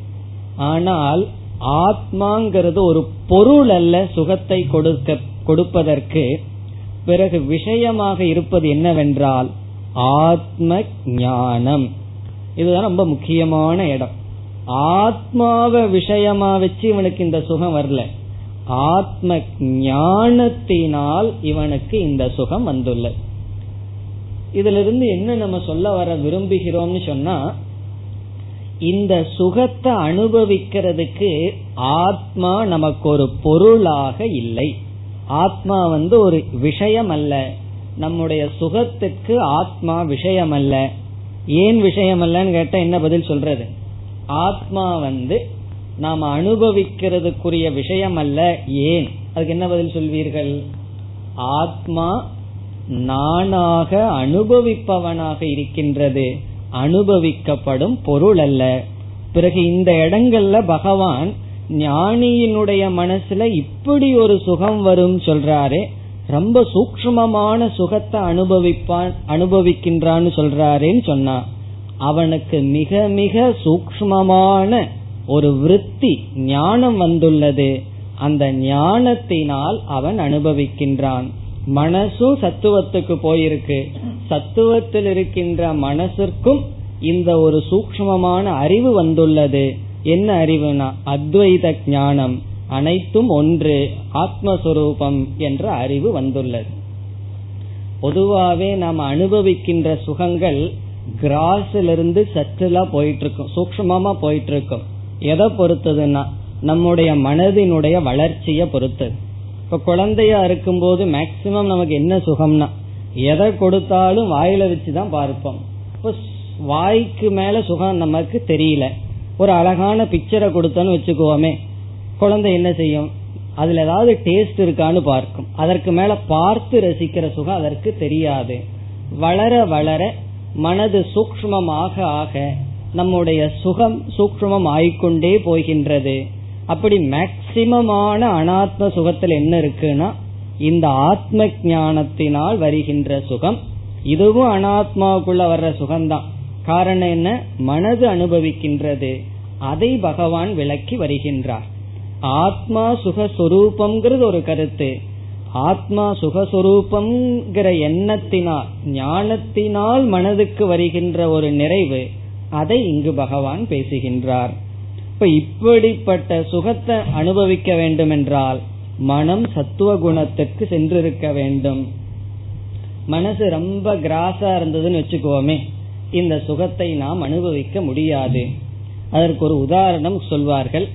ஆனால் ஆத்மாங்கிறது ஒரு பொருள் அல்ல சுகத்தை கொடுக்க கொடுப்பதற்கு. பிறகு விஷயமாக இருப்பது என்னவென்றால் ஆத்ம ஞானம். இதுதான் ரொம்ப முக்கியமான இடம். ஆத்மாவை விஷயமா வச்சு இவனுக்கு இந்த சுகம் வரல. ஆத்ம ஞானத்தினால் இவனுக்கு இந்த சுகம் வந்துள்ளது. இதுல இருந்து என்ன நம்ம சொல்ல வர விரும்புகிறோம்னு சொன்னா இந்த சுகத்தை அனுபவிக்கிறதுக்கு ஆத்மா நமக்கு ஒரு பொருளாக இல்லை. ஆத்மா வந்து ஒரு விஷயம் அல்ல நம்முடைய சுகத்துக்கு ஆத்மா விஷயம் அல்ல ஏன் விஷயம் அல்லன்னு கேட்டா என்ன பதில் சொல்றது? ஆத்மா வந்து நாம் அனுபவிக்கிறதுக்குரிய விஷயம் அல்ல ஏன்? அதுக்கு என்ன பதில் சொல்வீர்கள்? ஆத்மா நானாக அனுபவிப்பவனாக இருக்கின்றது. அனுபவிக்கப்படும் பொருள் அல்ல. பிறகு இந்த இடங்கள்ல பகவான் ஞானியினுடைய மனசுல இப்படி ஒரு சுகம் வரும் சொல்றாரு. ரொம்ப சூக்மமான சுகத்தை அனுபவிப்பான் அனுபவிக்கின்றான்னு சொல்றாருன்னு சொன்னா அவனுக்கு மிக மிக சூக்மமான ஒரு விருத்தி ஞானம் வந்துள்ளது. அந்த ஞானத்தினால் அவன் அனுபவிக்கின்றான். மனசும் சத்துவத்துக்கு போயிருக்கு. சத்துவத்தில் இருக்கின்ற மனசிற்கும் இந்த ஒரு சூக்மமான அறிவு வந்துள்ளது. என்ன அறிவுனா? அத்வைத ஞானம். அனைத்தும் ஒன்று. ஆத்மஸ்வரூபம் என்ற அறிவு வந்துள்ளது. பொதுவாகவே நாம் அனுபவிக்கின்ற சுகங்கள் கிராஸிலிருந்து சற்றுலா போயிட்டு இருக்கும் சூக்மமா போயிட்டு இருக்கும் எதை பொறுத்ததுன்னா? நம்முடைய மனதினுடைய வளர்ச்சியை பொறுத்தது. இப்ப குழந்தையா இருக்கும்போது மேக்சிமம் நமக்கு என்ன சுகம்னா எதை கொடுத்தாலும் வாயில வச்சுதான் பார்ப்போம். இப்போ வாய்க்கு மேல சுகம் நமக்கு தெரியல. ஒரு அழகான பிக்சரை கொடுத்தோன்னு வச்சுக்குவோமே குழந்தை என்ன செய்யும்? அதுல ஏதாவது டேஸ்ட் இருக்கான்னு பார்க்கும். அதற்கு மேல பார்த்து ரசிக்கிற சுகம் அதற்கு தெரியாது. வளர வளர மனது சூக்மமாக ஆக நம்முடைய சுகம் சூக்மம் ஆயிக்கொண்டே போகின்றது. அப்படி மேக்சிமமான அனாத்ம சுகத்தில் என்ன இருக்குன்னா இந்த ஆத்ம ஞானத்தினால் வருகின்ற சுகம் இதுவும் அனாத்மாவுக்குள்ள வர்ற சுகம்தான். காரணம் என்ன? மனது அனுபவிக்கின்றது. அதை பகவான் விளக்கி வருகின்றார். ஆத்மா சுகஸ்வரூபம்ங்கிறது ஒரு கருத்து. ஆத்மா சுகஸ்வரூபம்ங்கிற எண்ணத்தினால் ஞானத்தினால் மனதுக்கு வருகின்ற ஒரு நிறைவு அதை இங்கு பகவான் பேசுகின்றார். இப்ப இப்படிப்பட்ட சுகத்தை அனுபவிக்க வேண்டும் என்றால் மனம் சத்துவ குணத்துக்கு சென்றிருக்க வேண்டும். மனசு ரொம்ப கிராஸா இருந்ததுன்னு வச்சுக்கோமே இந்த சுகத்தை நாம் அனுபவிக்க முடியாது. அதற்கு ஒரு உதாரணம் சொல்வார்கள்.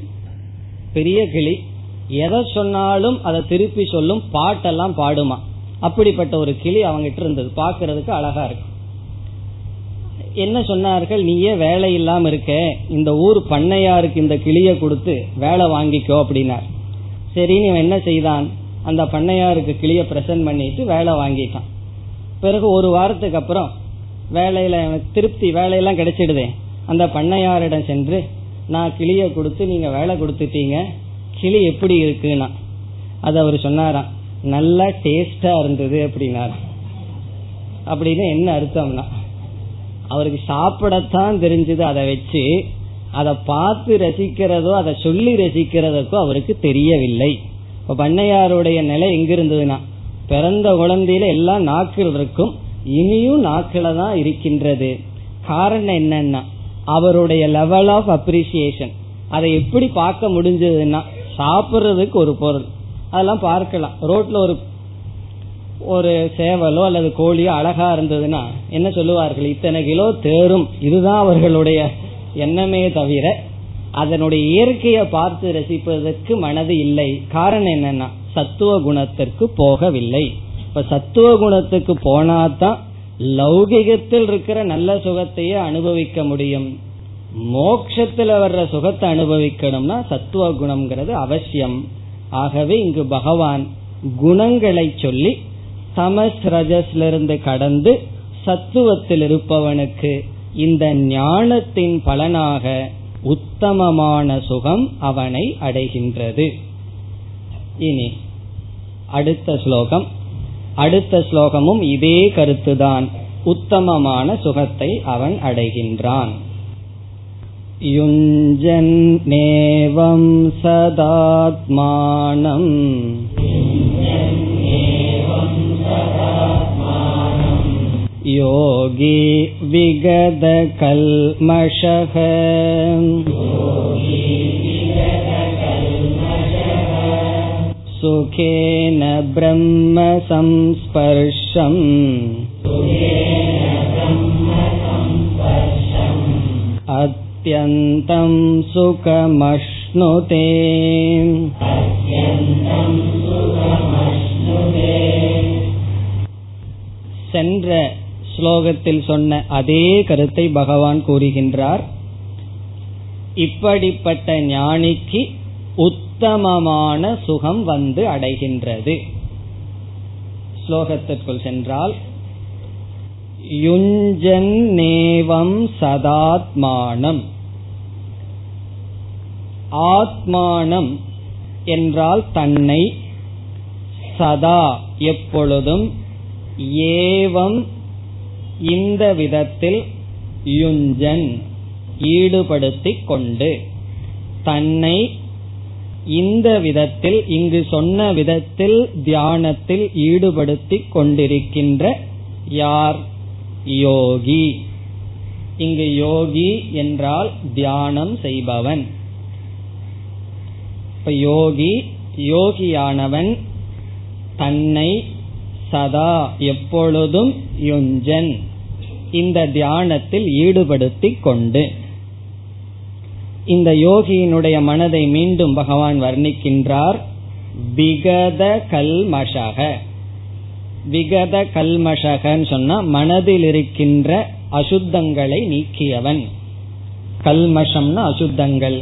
பெரிய கிளி எதை சொன்னாலும் அதை திருப்பி சொல்லும் பாட்டெல்லாம் பாடுமா? அப்படிப்பட்ட ஒரு கிளி அவங்கிட்ட இருந்தது. பாக்குறதுக்கு அழகா இருக்கும். என்ன சொன்னார்கள்? நீயே வேலை இல்லாம இருக்க. இந்த ஊர் பண்ணையாருக்கு இந்த கிளிய கொடுத்து வேலை வாங்கிக்கோ அப்படின்னார். சரி நீ என்ன செய்தான்? அந்த பண்ணையாருக்கு கிளிய பிரசன்ட் பண்ணிட்டு வேலை வாங்கிட்டான். பிறகு ஒரு வாரத்துக்கு அப்புறம் வேலையில திருப்தி வேலையெல்லாம் கிடைச்சிடுதே. அந்த பண்ணையாரிடம் சென்று நான் கிளிய கொடுத்து நீங்க வேலை கொடுத்துட்டீங்க. கிளி எப்படி இருக்குன்னா? அது அவர் சொன்னாராம். நல்லா டேஸ்டா இருந்தது அப்படின்னாராம். அப்படின்னு என்ன அர்த்தம்னா அவருக்கு சாப்பிடத்தான் தெரிஞ்சது அதை வச்சு அதை பார்த்து ரசிக்கிறதோ அதை சொல்லி ரசிக்கிறதுக்கோ அவருக்கு தெரியவில்லை. இப்ப பண்ணையாருடைய நிலை எங்க இருந்ததுன்னா பிறந்த குழந்தையில எல்லாம் நாக்கள் இருக்கும் இனியும் நாக்கில தான் இருக்கின்றது. காரணம் என்னன்னா அவருடைய லெவல் ஆஃப் அப்ரிசியேஷன் அதை எப்படி பார்க்க முடிஞ்சதுன்னா சாப்பிடுறதுக்கு ஒரு பொருள். அதெல்லாம் பார்க்கலாம். ரோட்ல ஒரு ஒரு சேவலோ அல்லது கோழியோ அழகா இருந்ததுன்னா என்ன சொல்லுவார்கள்? இத்தனை கிலோ தேரும். இதுதான் அவர்களுடைய எண்ணமே தவிர அதனுடைய இயற்கையை பார்த்து ரசிப்பதற்கு மனது இல்லை. காரணம் என்னன்னா சத்துவ குணத்திற்கு போகவில்லை. இப்ப சத்துவ குணத்துக்கு போனாதான் லௌகிகத்தில் இருக்கிற நல்ல சுகத்தையே அனுபவிக்க முடியும். மோக்ஷத்துல வர்ற சுகத்தை அனுபவிக்கணும்னா சத்துவ குணம்ங்கிறது அவசியம். ஆகவே இங்கு பகவான் குணங்களை சொல்லி தமஸ் ரஜஸ்ல இருந்து கடந்து சத்துவத்தில் இருப்பவனுக்கு இந்த ஞானத்தின் பலனாக உத்தமமான சுகம் அவனை அடைகின்றது இனி அடுத்த ஸ்லோகம் அடுத்த ஸ்லோகமும் இதே கருத்துதான் உத்தமமான சுகத்தை அவன் அடைகின்றான் युञ्जन्नेवं सदात्मानम् योगी विगतकल्मषः सुखेन ब्रह्म संस्पर्शम् अत्यन्तं सुखमश्नुते சென்ற ஸ்லோகத்தில் சொன்ன அதே கருத்தை பகவான் கூறுகின்றார். இப்படிப்பட்ட ஞானிக்கு உத்தமமான சுகம் வந்து அடைகின்றது. ஸ்லோகத்திற்குள் சென்றால் யுஞ்சன்னேவம் சதாத்மானம். ஆத்மானம் என்றால் தன்னை சதா எப்பொழுதும் ஏவம் இந்த விதத்தில் யுஞ்சன் ஈடுபடுத்திக் கொண்டு தன்னை இந்த விதத்தில் இங்கு சொன்ன விதத்தில் தியானத்தில் ஈடுபடுத்திக் கொண்டிருக்கின்ற யார்? யோகி. இங்கு யோகி என்றால் தியானம் செய்பவன். இப்ப யோகி யோகியானவன் தன்னை சதா எப்பொழுதும் யுஞ்சன். இந்த தியானத்தில் ஈடுபடுத்தி கொண்டு. இந்த யோகியினுடைய மனதை மீண்டும் பகவான் வர்ணிக்கின்றார். விகத கல்மஷக. விகத கல்மஷகன்னு சொன்னா மனதில் இருக்கின்ற அசுத்தங்களை நீக்கியவன். கல்மஷம்னா அசுத்தங்கள்.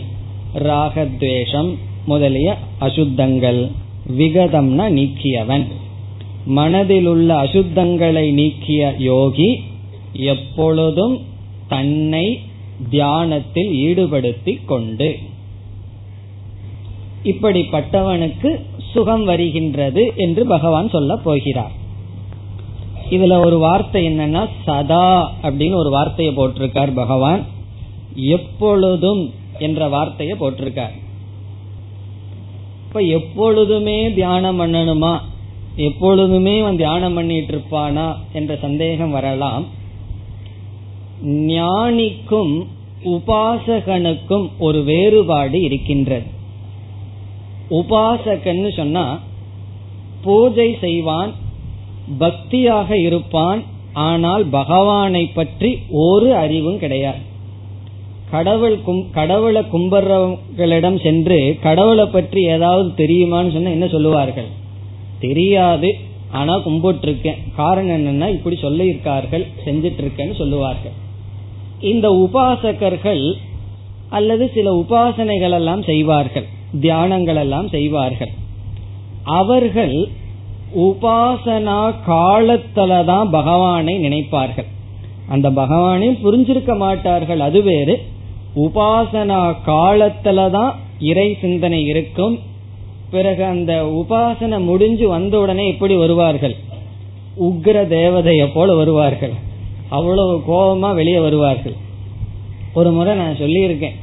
ராகத்வேஷம் முதலிய அசுத்தங்கள். விகதம்னா நீக்கியவன். மனதில் உள்ள அசுத்தங்களை நீக்கிய யோகி எப்பொழுதும் தன்னை தியானத்தில் ஈடுபடுத்தி கொண்டு. இப்படிப்பட்டவனுக்கு சுகம் வருகின்றது என்று பகவான் சொல்ல போகிறார். இதுல ஒரு வார்த்தை என்னன்னா சதா அப்படின்னு ஒரு வார்த்தையை போட்டிருக்கார் பகவான். எப்பொழுதும் என்ற வார்த்தையை போட்டிருக்கார். இப்ப எப்பொழுதுமே தியானம் பண்ணணுமா? எப்பொழுதுமே அவன் தியானம் பண்ணிட்டு இருப்பானா என்ற சந்தேகம் வரலாம். ஞானிக்கும் உபாசகனுக்கும் ஒரு வேறுபாடு இருக்கின்றது. உபாசகன்னு சொன்னா பூஜை செய்வான் பக்தியாக இருப்பான் ஆனால் பகவானை பற்றி ஒரு அறிவும் கிடையாது. கடவுள் கும் கடவுளை கும்புறவங்களிடம் சென்று கடவுளை பற்றி ஏதாவது தெரியுமான்னு சொன்னா என்ன சொல்லுவார்கள்? தெரியாது. ஆனா கும்பிட்டு இருக்கேன் காரணம் என்னன்னா இப்படி சொல்லி இருக்கார்கள் செஞ்சிட்டு இருக்கேன்னு சொல்லுவார்கள். இந்த உபாசகர்கள் அல்லது சில உபாசனைகள் எல்லாம் செய்வார்கள் தியானங்கள் எல்லாம் செய்வார்கள். அவர்கள் உபாசனா காலத்துலதான் பகவானை நினைப்பார்கள். அந்த பகவானையும் புரிஞ்சிருக்க மாட்டார்கள் அது வேறு. உபாசனா காலத்துலதான் இறை சிந்தனை இருக்கும் பிறகு அந்த உபாசனை முடிஞ்சு வந்த உடனே எப்படி வருவார்கள். உக்ர தேவதைய போல வருவார்கள். அவ்வளவு கோபமா வெளியே வருவார்கள். ஒரு முறை நான் சொல்லியிருக்கேன்.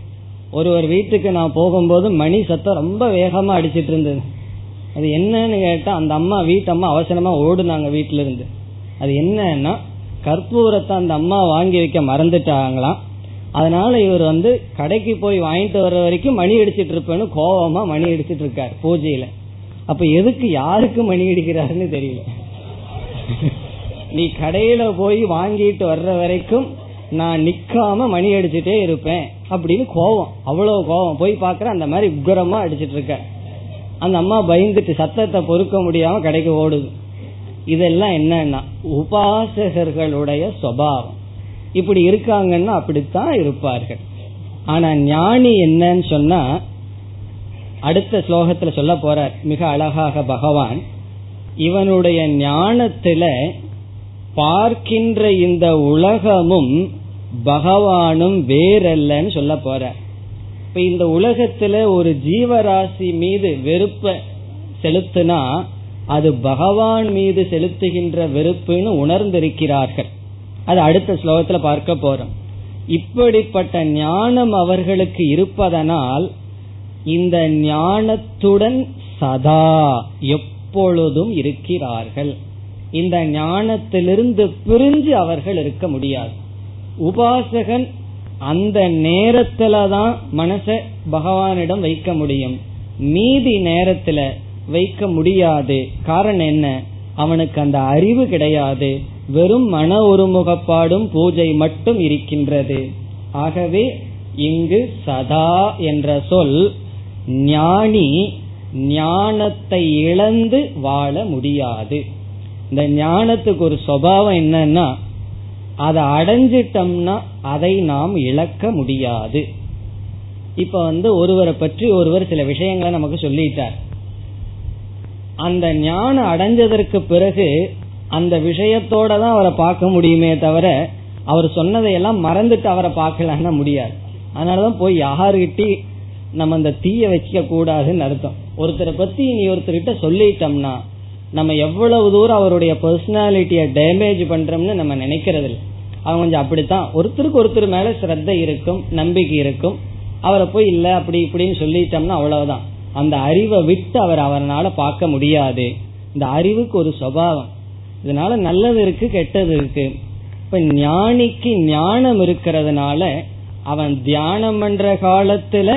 ஒருவர் வீட்டுக்கு நான் போகும்போது மணி சத்தம் ரொம்ப வேகமா அடிச்சிட்டு இருந்தது. அது என்னன்னு கேட்டா அந்த அம்மா வீட்டு அம்மா அவசரமா ஓடுனாங்க வீட்டுல இருந்து அது என்னன்னா கற்பூரத்தை அந்த அம்மா வாங்கி வைக்க மறந்துட்டாங்களாம். அதனால இவர் வந்து கடைக்கு போய் வாங்கிட்டு வர்ற வரைக்கும் மணி அடிச்சிட்டு இருப்பேன்னு கோபமா மணி அடிச்சிட்டு இருக்காரு பூஜையில. அப்ப எதுக்கு யாருக்கு மணி அடிக்கிறாருன்னு தெரியல. நீ கடையில போய் வாங்கிட்டு வர்ற வரைக்கும் நான் நிக்காம மணி அடிச்சுட்டே இருப்பேன் அப்படின்னு கோவம். அவ்வளவு கோவம். போய் பாக்குற அந்த மாதிரி உக்கரமா அடிச்சிட்டு இருக்க அந்த அம்மா பயந்துட்டு சத்தத்தை பொறுக்க முடியாம கடைக்கு ஓடுது. இதெல்லாம் என்னன்னா உபாசகர்களுடைய சுவாவம் இப்படி இருக்காங்கன்னா அப்படித்தான் இருப்பார்கள். ஆனா ஞானி என்னன்னு சொன்னா அடுத்த ஸ்லோகத்துல சொல்ல போறார் மிக அழகாக பகவான் இவனுடைய ஞானத்துல பார்க்கின்ற இந்த உலகமும் பகவானும் வேறல்லன்னு சொல்ல போற இப்ப இந்த உலகத்துல ஒரு ஜீவராசி மீது வெறுப்ப செலுத்தினா அது பகவான் மீது செலுத்துகின்ற வெறுப்புன்னு உணர்ந்திருக்கிறார்கள். அது அடுத்த ஸ்லோகத்துல பார்க்க போறோம். இப்படிப்பட்ட ஞானம் அவர்களுக்கு இருப்பதனால் இந்த ஞானத்துடன் சதா எப்பொழுதும் இருக்கிறார்கள். இந்த ஞானத்திலிருந்து பிரிஞ்சு அவர்கள் இருக்க முடியாது. உபாசகன் அந்த நேரத்துல தான் மனச பகவானிடம் வைக்க முடியும். மீதி நேரத்துல வைக்க முடியாது. காரணம் என்ன? அவனுக்கு அந்த அறிவு கிடையாது. வெறும் மன ஒருமுகப்பாடும் பூஜை மட்டும் இருக்கின்றது. ஆகவே இங்கு சதா என்ற சொல் ஞானி ஞானத்தை இழந்து வாழ முடியாது. இந்த ஞானத்துக்கு ஒரு சுவாவம் என்னன்னா அதை அடைஞ்சிட்டோம்னா அதை நாம் இழக்க முடியாது. இப்ப வந்து ஒருவரை பற்றி ஒருவர் சில விஷயங்களை நமக்கு சொல்லிட்டார். அந்த ஞானம் அடைஞ்சதற்கு பிறகு அந்த விஷயத்தோட தான் அவரை பார்க்க முடியுமே தவிர அவர் சொன்னதையெல்லாம் மறந்துட்டு அவரை பார்க்கலன்னா முடியாது. அதனாலதான் போய் யாருகிட்டி நம்ம அந்த தீய வச்சுக்க கூடாதுன்னு அர்த்தம். ஒருத்தரை பத்தி நீ ஒருத்தர்கிட்ட சொல்லிட்டோம்னா நம்ம எவ்வளவு தூரம் அவருடைய பர்சனாலிட்டிய டேமேஜ் பண்றோம்னு நம்ம நினைக்கிறது அவங்க கொஞ்சம் அப்படித்தான். ஒருத்தருக்கு ஒருத்தர் மேல ஸ்ரத்த இருக்கும் நம்பிக்கை இருக்கும். அவரை போய் இல்ல அப்படி இப்படின்னு சொல்லிட்டோம்னா அவ்வளவுதான். அந்த அறிவை விட்டு அவர் அவரால் பார்க்க முடியாது. இந்த அறிவுக்கு ஒரு சுவாவம் இதனால நல்லது இருக்கு கெட்டது இருக்கு. இப்ப ஞானிக்கு ஞானம் இருக்கிறதுனால அவன் தியானம் பண்ற காலத்துல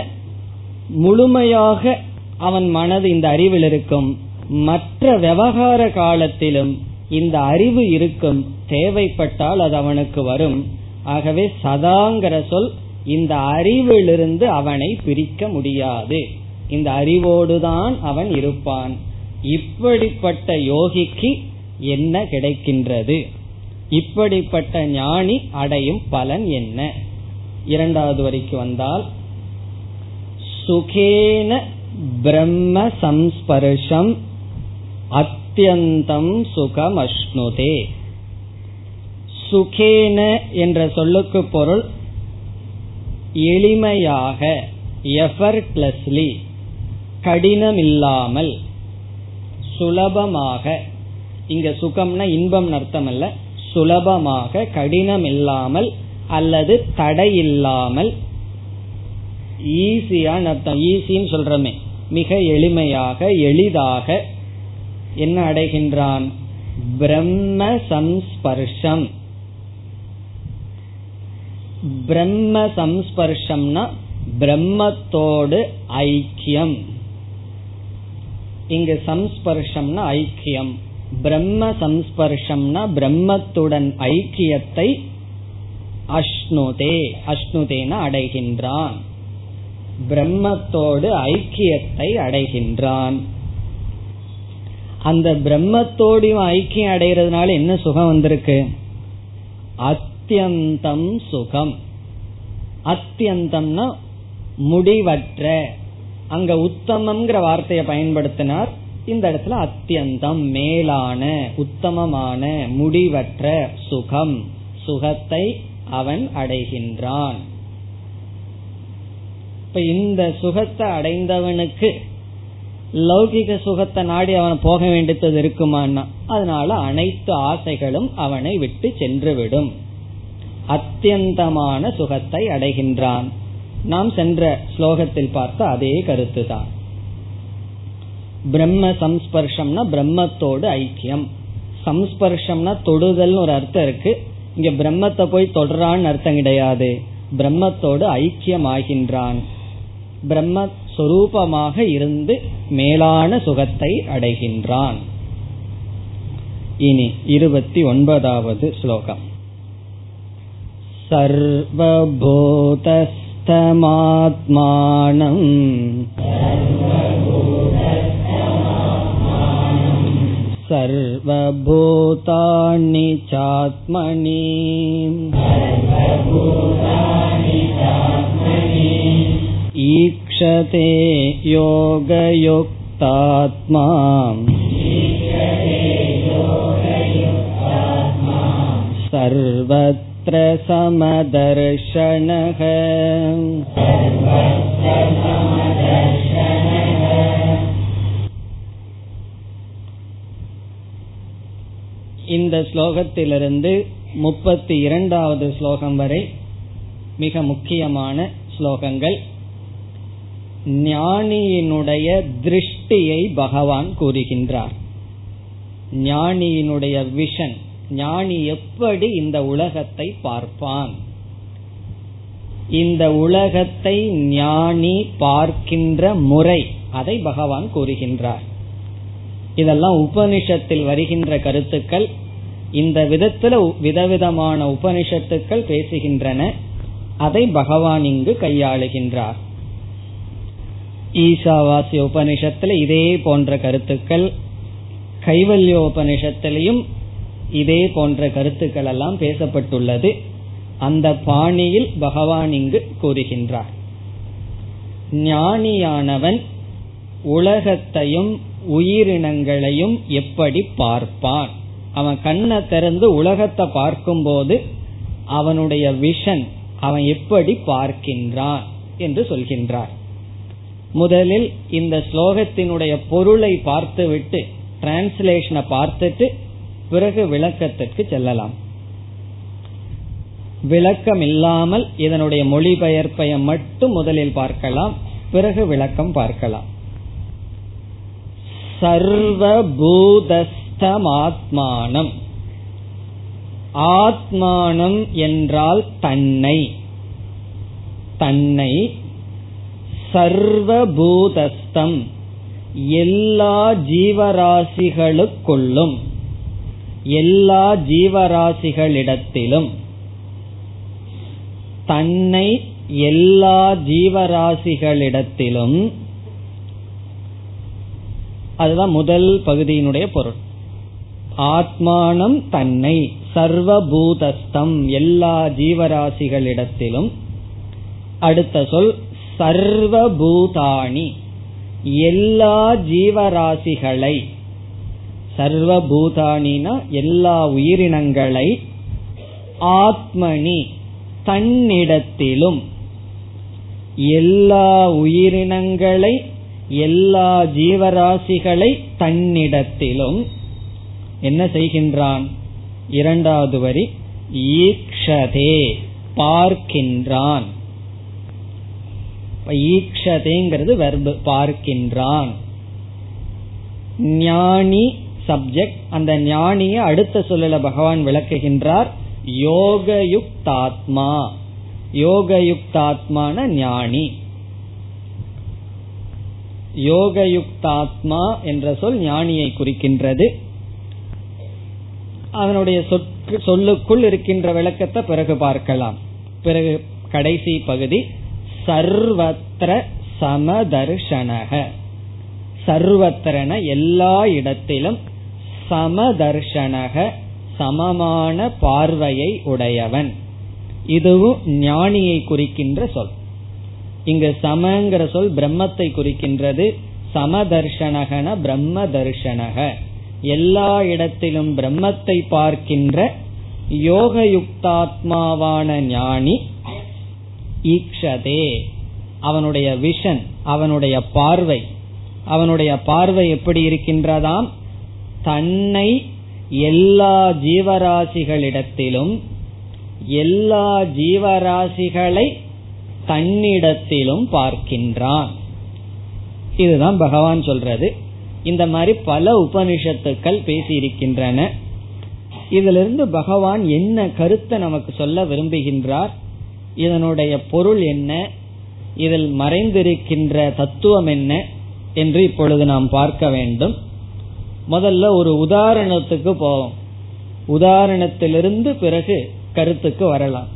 முழுமையாக அவன் மனது இந்த அறிவில் இருக்கும். மற்ற விவகார காலத்திலும் இந்த அறிவு இருக்கும். தேவைப்பட்டால் அது அவனுக்கு வரும். ஆகவே சதாங்கிற சொல் இந்த அறிவிலிருந்து அவனை பிரிக்க முடியாது. இந்த அறிவோடுதான் அவன் இருப்பான். இப்படிப்பட்ட யோகிக்கு என்ன கிடைக்கின்றது? இப்படிப்பட்ட ஞானி அடையும் பலன் என்ன? இரண்டாவது வரைக்கு வந்தால் சுகேன பிரம்ம சம்ஸ்பர்ஷம் அத்தியந்தம் சுகம் அஷ்ணுதே சுகேன என்ற சொல்லுக்கு பொருள் எளிமையாக எஃபர்ட்லெஸ்லி கடினமில்லாமல் சுலபமாக இங்க சுகம்னா இன்பம் அர்த்தம் அல்ல சுலபமாக கடினம் இல்லாமல் அல்லது தடை இல்லாமல் ஈஸியான அர்த்தம். ஈஸின்னு சொல்றமே. மிக எளிமையாக எளிதாக என்ன அடைகின்றான்? பிரம்ம சம்ஸ்பர்ஷம். பிரம்ம சம்ஸ்பர்ஷம்னா பிரம்மத்தோடு ஐக்கியம். இங்கு சம்ஸ்பர்ஷம்னா ஐக்கியம். பிரம்ம சம்ஸ்பர்ஷம்னா பிரம்மத்துடன் ஐக்கியத்தை அஷ்ணுதே அஷ்ணுதேன அடைகின்றான். பிரம்மத்தோடு ஐக்கியத்தை அடைகின்றான். அந்த பிரம்மத்தோடையும் ஐக்கியம் அடைகிறதுனால என்ன சுகம் வந்திருக்கு? அத்தியந்தம் சுகம். அத்தியந்தம்னா முடிவற்ற. அங்க உத்தமம்ங்கிற வார்த்தையை பயன்படுத்தினார் இந்த இடத்துல அத்தியந்தம் மேலான உத்தமமான முடிவற்ற சுகம் சுகத்தை அவன் அடைகின்றான். இப்ப இந்த சுகத்தை அடைந்தவனுக்கு லௌகிக சுகத்தை நாடி அவன் போக வேண்டியது இருக்குமான்னா அதனால அனைத்து ஆசைகளும் அவனை விட்டு சென்றுவிடும். அத்தியந்தமான சுகத்தை அடைகின்றான். நாம் சென்ற ஸ்லோகத்தில் பார்த்த அதே கருத்துதான். பிரம்ம சம்ஸ்பர்ஷம்னா பிரம்மத்தோடு ஐக்கியம் சம்ஸ்பர்ஷம்னா தொடுதல் ஒரு அர்த்தம் இருக்கு இங்க பிரம்மத்தை போய் தொடரான்னு அர்த்தம் கிடையாது பிரம்மத்தோடு ஐக்கியம் ஆகின்றான் பிரம்ம சொரூபமாக இருந்து மேலான சுகத்தை அடைகின்றான் இனி இருபத்தி ஒன்பதாவது ஸ்லோகம் सर्वभूतस्थमात्मानम् सर्वभूतानि चात्मनि। ईक्षते योगयुक्तात्मा। सर्वत्र समदर्शनः இந்த ஸ்லோகத்திலிருந்து முப்பத்தி இரண்டாவது ஸ்லோகம் வரை மிக முக்கியமான ஸ்லோகங்கள். ஞானியினுடைய திருஷ்டியை பகவான் கூறுகின்றார். ஞானியினுடைய விஷன் ஞானி எப்படி இந்த உலகத்தை பார்ப்பான்? இந்த உலகத்தை ஞானி பார்க்கின்ற முறை அதை பகவான் கூறுகின்றார். இதெல்லாம் உபனிஷத்தில் வருகின்ற கருத்துக்கள். இந்த விதத்துல விதவிதமான உபனிஷத்துக்கள் பேசுகின்றன. அதை பகவான் இங்கு கையாளுகின்றார். ஈசாவாசிய உபனிஷத்துல இதே போன்ற கருத்துக்கள் கைவல்யோபனிஷத்திலையும் இதே போன்ற கருத்துக்கள் எல்லாம் பேசப்பட்டுள்ளது. அந்த பாணியில் பகவான் இங்கு கூறுகின்றார். ஞானியானவன் உலகத்தையும் உயிரினங்களையும் எப்படி பார்ப்பான்? அவன் கண்ணை திறந்து உலகத்தை பார்க்கும்போது அவனுடைய விஷன் அவன் எப்படி பார்க்கின்றான் என்று சொல்கின்றார். முதலில் இந்த ஸ்லோகத்தினுடைய பொருளை பார்த்துவிட்டு டிரான்ஸ்லேஷனை பார்த்துட்டு பிறகு விளக்கத்திற்கு செல்லலாம். விளக்கம் இல்லாமல் இதனுடைய மொழிபெயர்ப்பை மட்டும் முதலில் பார்க்கலாம் பிறகு விளக்கம் பார்க்கலாம். தமாத்மானம் ஆத்மானம் என்றால் தன்னை. தன்னை சர்வபூதஸ்தம் எல்லா ஜீவராசிகளுக்குள்ளும் எல்லா ஜீவராசிகளிடத்திலும். தன்னை எல்லா ஜீவராசிகளிடத்திலும் அதுதான் முதல் பகுதியினுடைய பொருள். ஆத்மானம் தன்னை சர்வபூதஸ்தம் எல்லா ஜீவராசிகளிடத்திலும். அடுத்த சொல் சர்வபூதாணி. எல்லா ஜீவராசிகளை சர்வபூதானினா எல்லா உயிரினங்களை ஆத்மனி தன்னிடத்திலும். எல்லா உயிரினங்களை எல்லா ஜீவராசிகளை தன்னிடத்திலும். என்ன செய்கின்றான்? இரண்டாவது வரி ஈக்ஷதே பார்க்கின்றான். ஈக்ஷதேங்கிறது வெர்பு பார்க்கின்றான். ஞானி சப்ஜெக்ட் அந்த ஞானிய அடுத்த சொல்லல பகவான் விளக்குகின்றார் யோகயுக்தாத்மா. யோகயுக்தாத்மான ஞானி. யோகயுக்தாத்மா என்ற சொல் ஞானியை குறிக்கின்றது. அதனுடைய சொல்லுக்குள் இருக்கின்ற விளக்கத்தை பிறகு பார்க்கலாம். பிறகு கடைசி பகுதி சர்வத்திர சமதர்ஷனக. சர்வத்திரன எல்லா இடத்திலும் சமதர்ஷனக சமமான பார்வையை உடையவன். இதுவும் ஞானியை குறிக்கின்ற சொல். இங்கு சமங்கிற சொல் பிரம்மத்தை குறிக்கின்றது. சமதர்ஷனகன பிரம்ம தர்ஷனக எல்லா இடத்திலும் பிரம்மத்தை பார்க்கின்ற யோகயுக்தாத்மாவான ஞானி ஈக்ஷதே. அவனுடைய விஷன் அவனுடைய பார்வை. அவனுடைய பார்வை எப்படி இருக்கின்றதாம்? தன்னை எல்லா ஜீவராசிகளிடத்திலும் எல்லா ஜீவராசிகளை தன்னிடத்திலும் பார்க்கின்றான். இதுதான் பகவான் சொல்றது. இந்த மாதிரி பல உபனிஷத்துக்கள் பேசியிருக்கின்றன. இதிலிருந்து பகவான் என்ன கருத்தை நமக்கு சொல்ல விரும்புகின்றார்? இதனுடைய பொருள் என்ன? இதில் மறைந்திருக்கின்ற தத்துவம் என்ன? என்று இப்பொழுது நாம் பார்க்க வேண்டும். முதல்ல ஒரு உதாரணத்துக்கு போவோம். உதாரணத்திலிருந்து பிறகு கருத்துக்கு வரலாம்.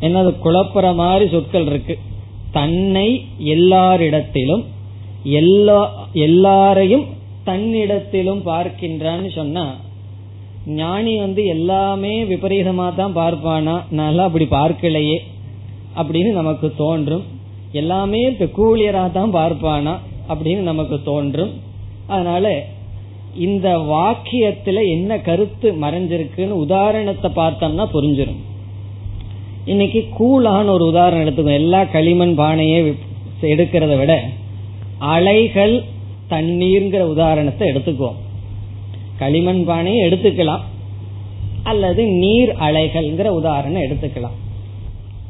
என்னது குழப்பற மாதிரி சொற்கள் இருக்கு. தன்னை எல்லாரிடத்திலும் எல்லா எல்லாரையும் தன்னிடத்திலும் பார்க்கின்றான்னு சொன்னா ஞானி வந்து எல்லாமே விபரீதமா தான் பார்ப்பானா? நல்லா அப்படி பார்க்கலையே. அப்படின்னு நமக்கு தோன்றும். எல்லாமே பெக்கூலியரா தான் பார்ப்பானா? அப்படின்னு நமக்கு தோன்றும். அதனால இந்த வாக்கியத்துல என்ன கருத்து மறைஞ்சிருக்குன்னு உதாரணத்தை பார்த்தோம்னா புரிஞ்சிடும் இன்னைக்கு கூலான ஒரு உதாரணம் எடுத்துக்கோ எல்லா களிமண் பானையே எடுக்கிறத விட அலைகள் தண்ணீர்ங்கிற உதாரணத்தை எடுத்துக்குவோம். களிமண் பானையை எடுத்துக்கலாம். அல்லது நீர் அலைகள்ங்கிற உதாரணம் எடுத்துக்கலாம்.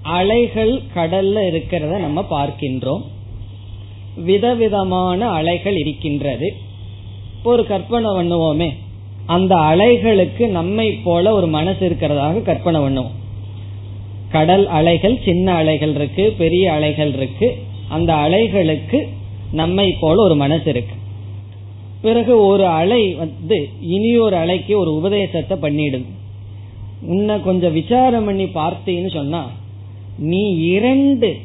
அலைகள் கடல்ல இருக்கிறத நம்ம பார்க்கின்றோம். விதவிதமான அலைகள் இருக்கின்றது. ஒரு கற்பனை பண்ணுவோமே. அந்த அலைகளுக்கு நம்மை போல ஒரு மனசு இருக்கிறதாக கற்பனை பண்ணுவோம். கடல் அலைகள் சின்ன அலைகள் இருக்கு பெரிய அலைகள் இருக்கு. அந்த அலைகளுக்கு நம்மை போல ஒரு மனசு இருக்கு. பிறகு ஒரு அலை வந்து இனி ஒரு அலைக்கு ஒரு உபதேசத்தை பண்ணிடுது. உன்னை கொஞ்சம் விசாரம் பண்ணி பார்த்தீன்னு சொன்னா நீ இரண்டு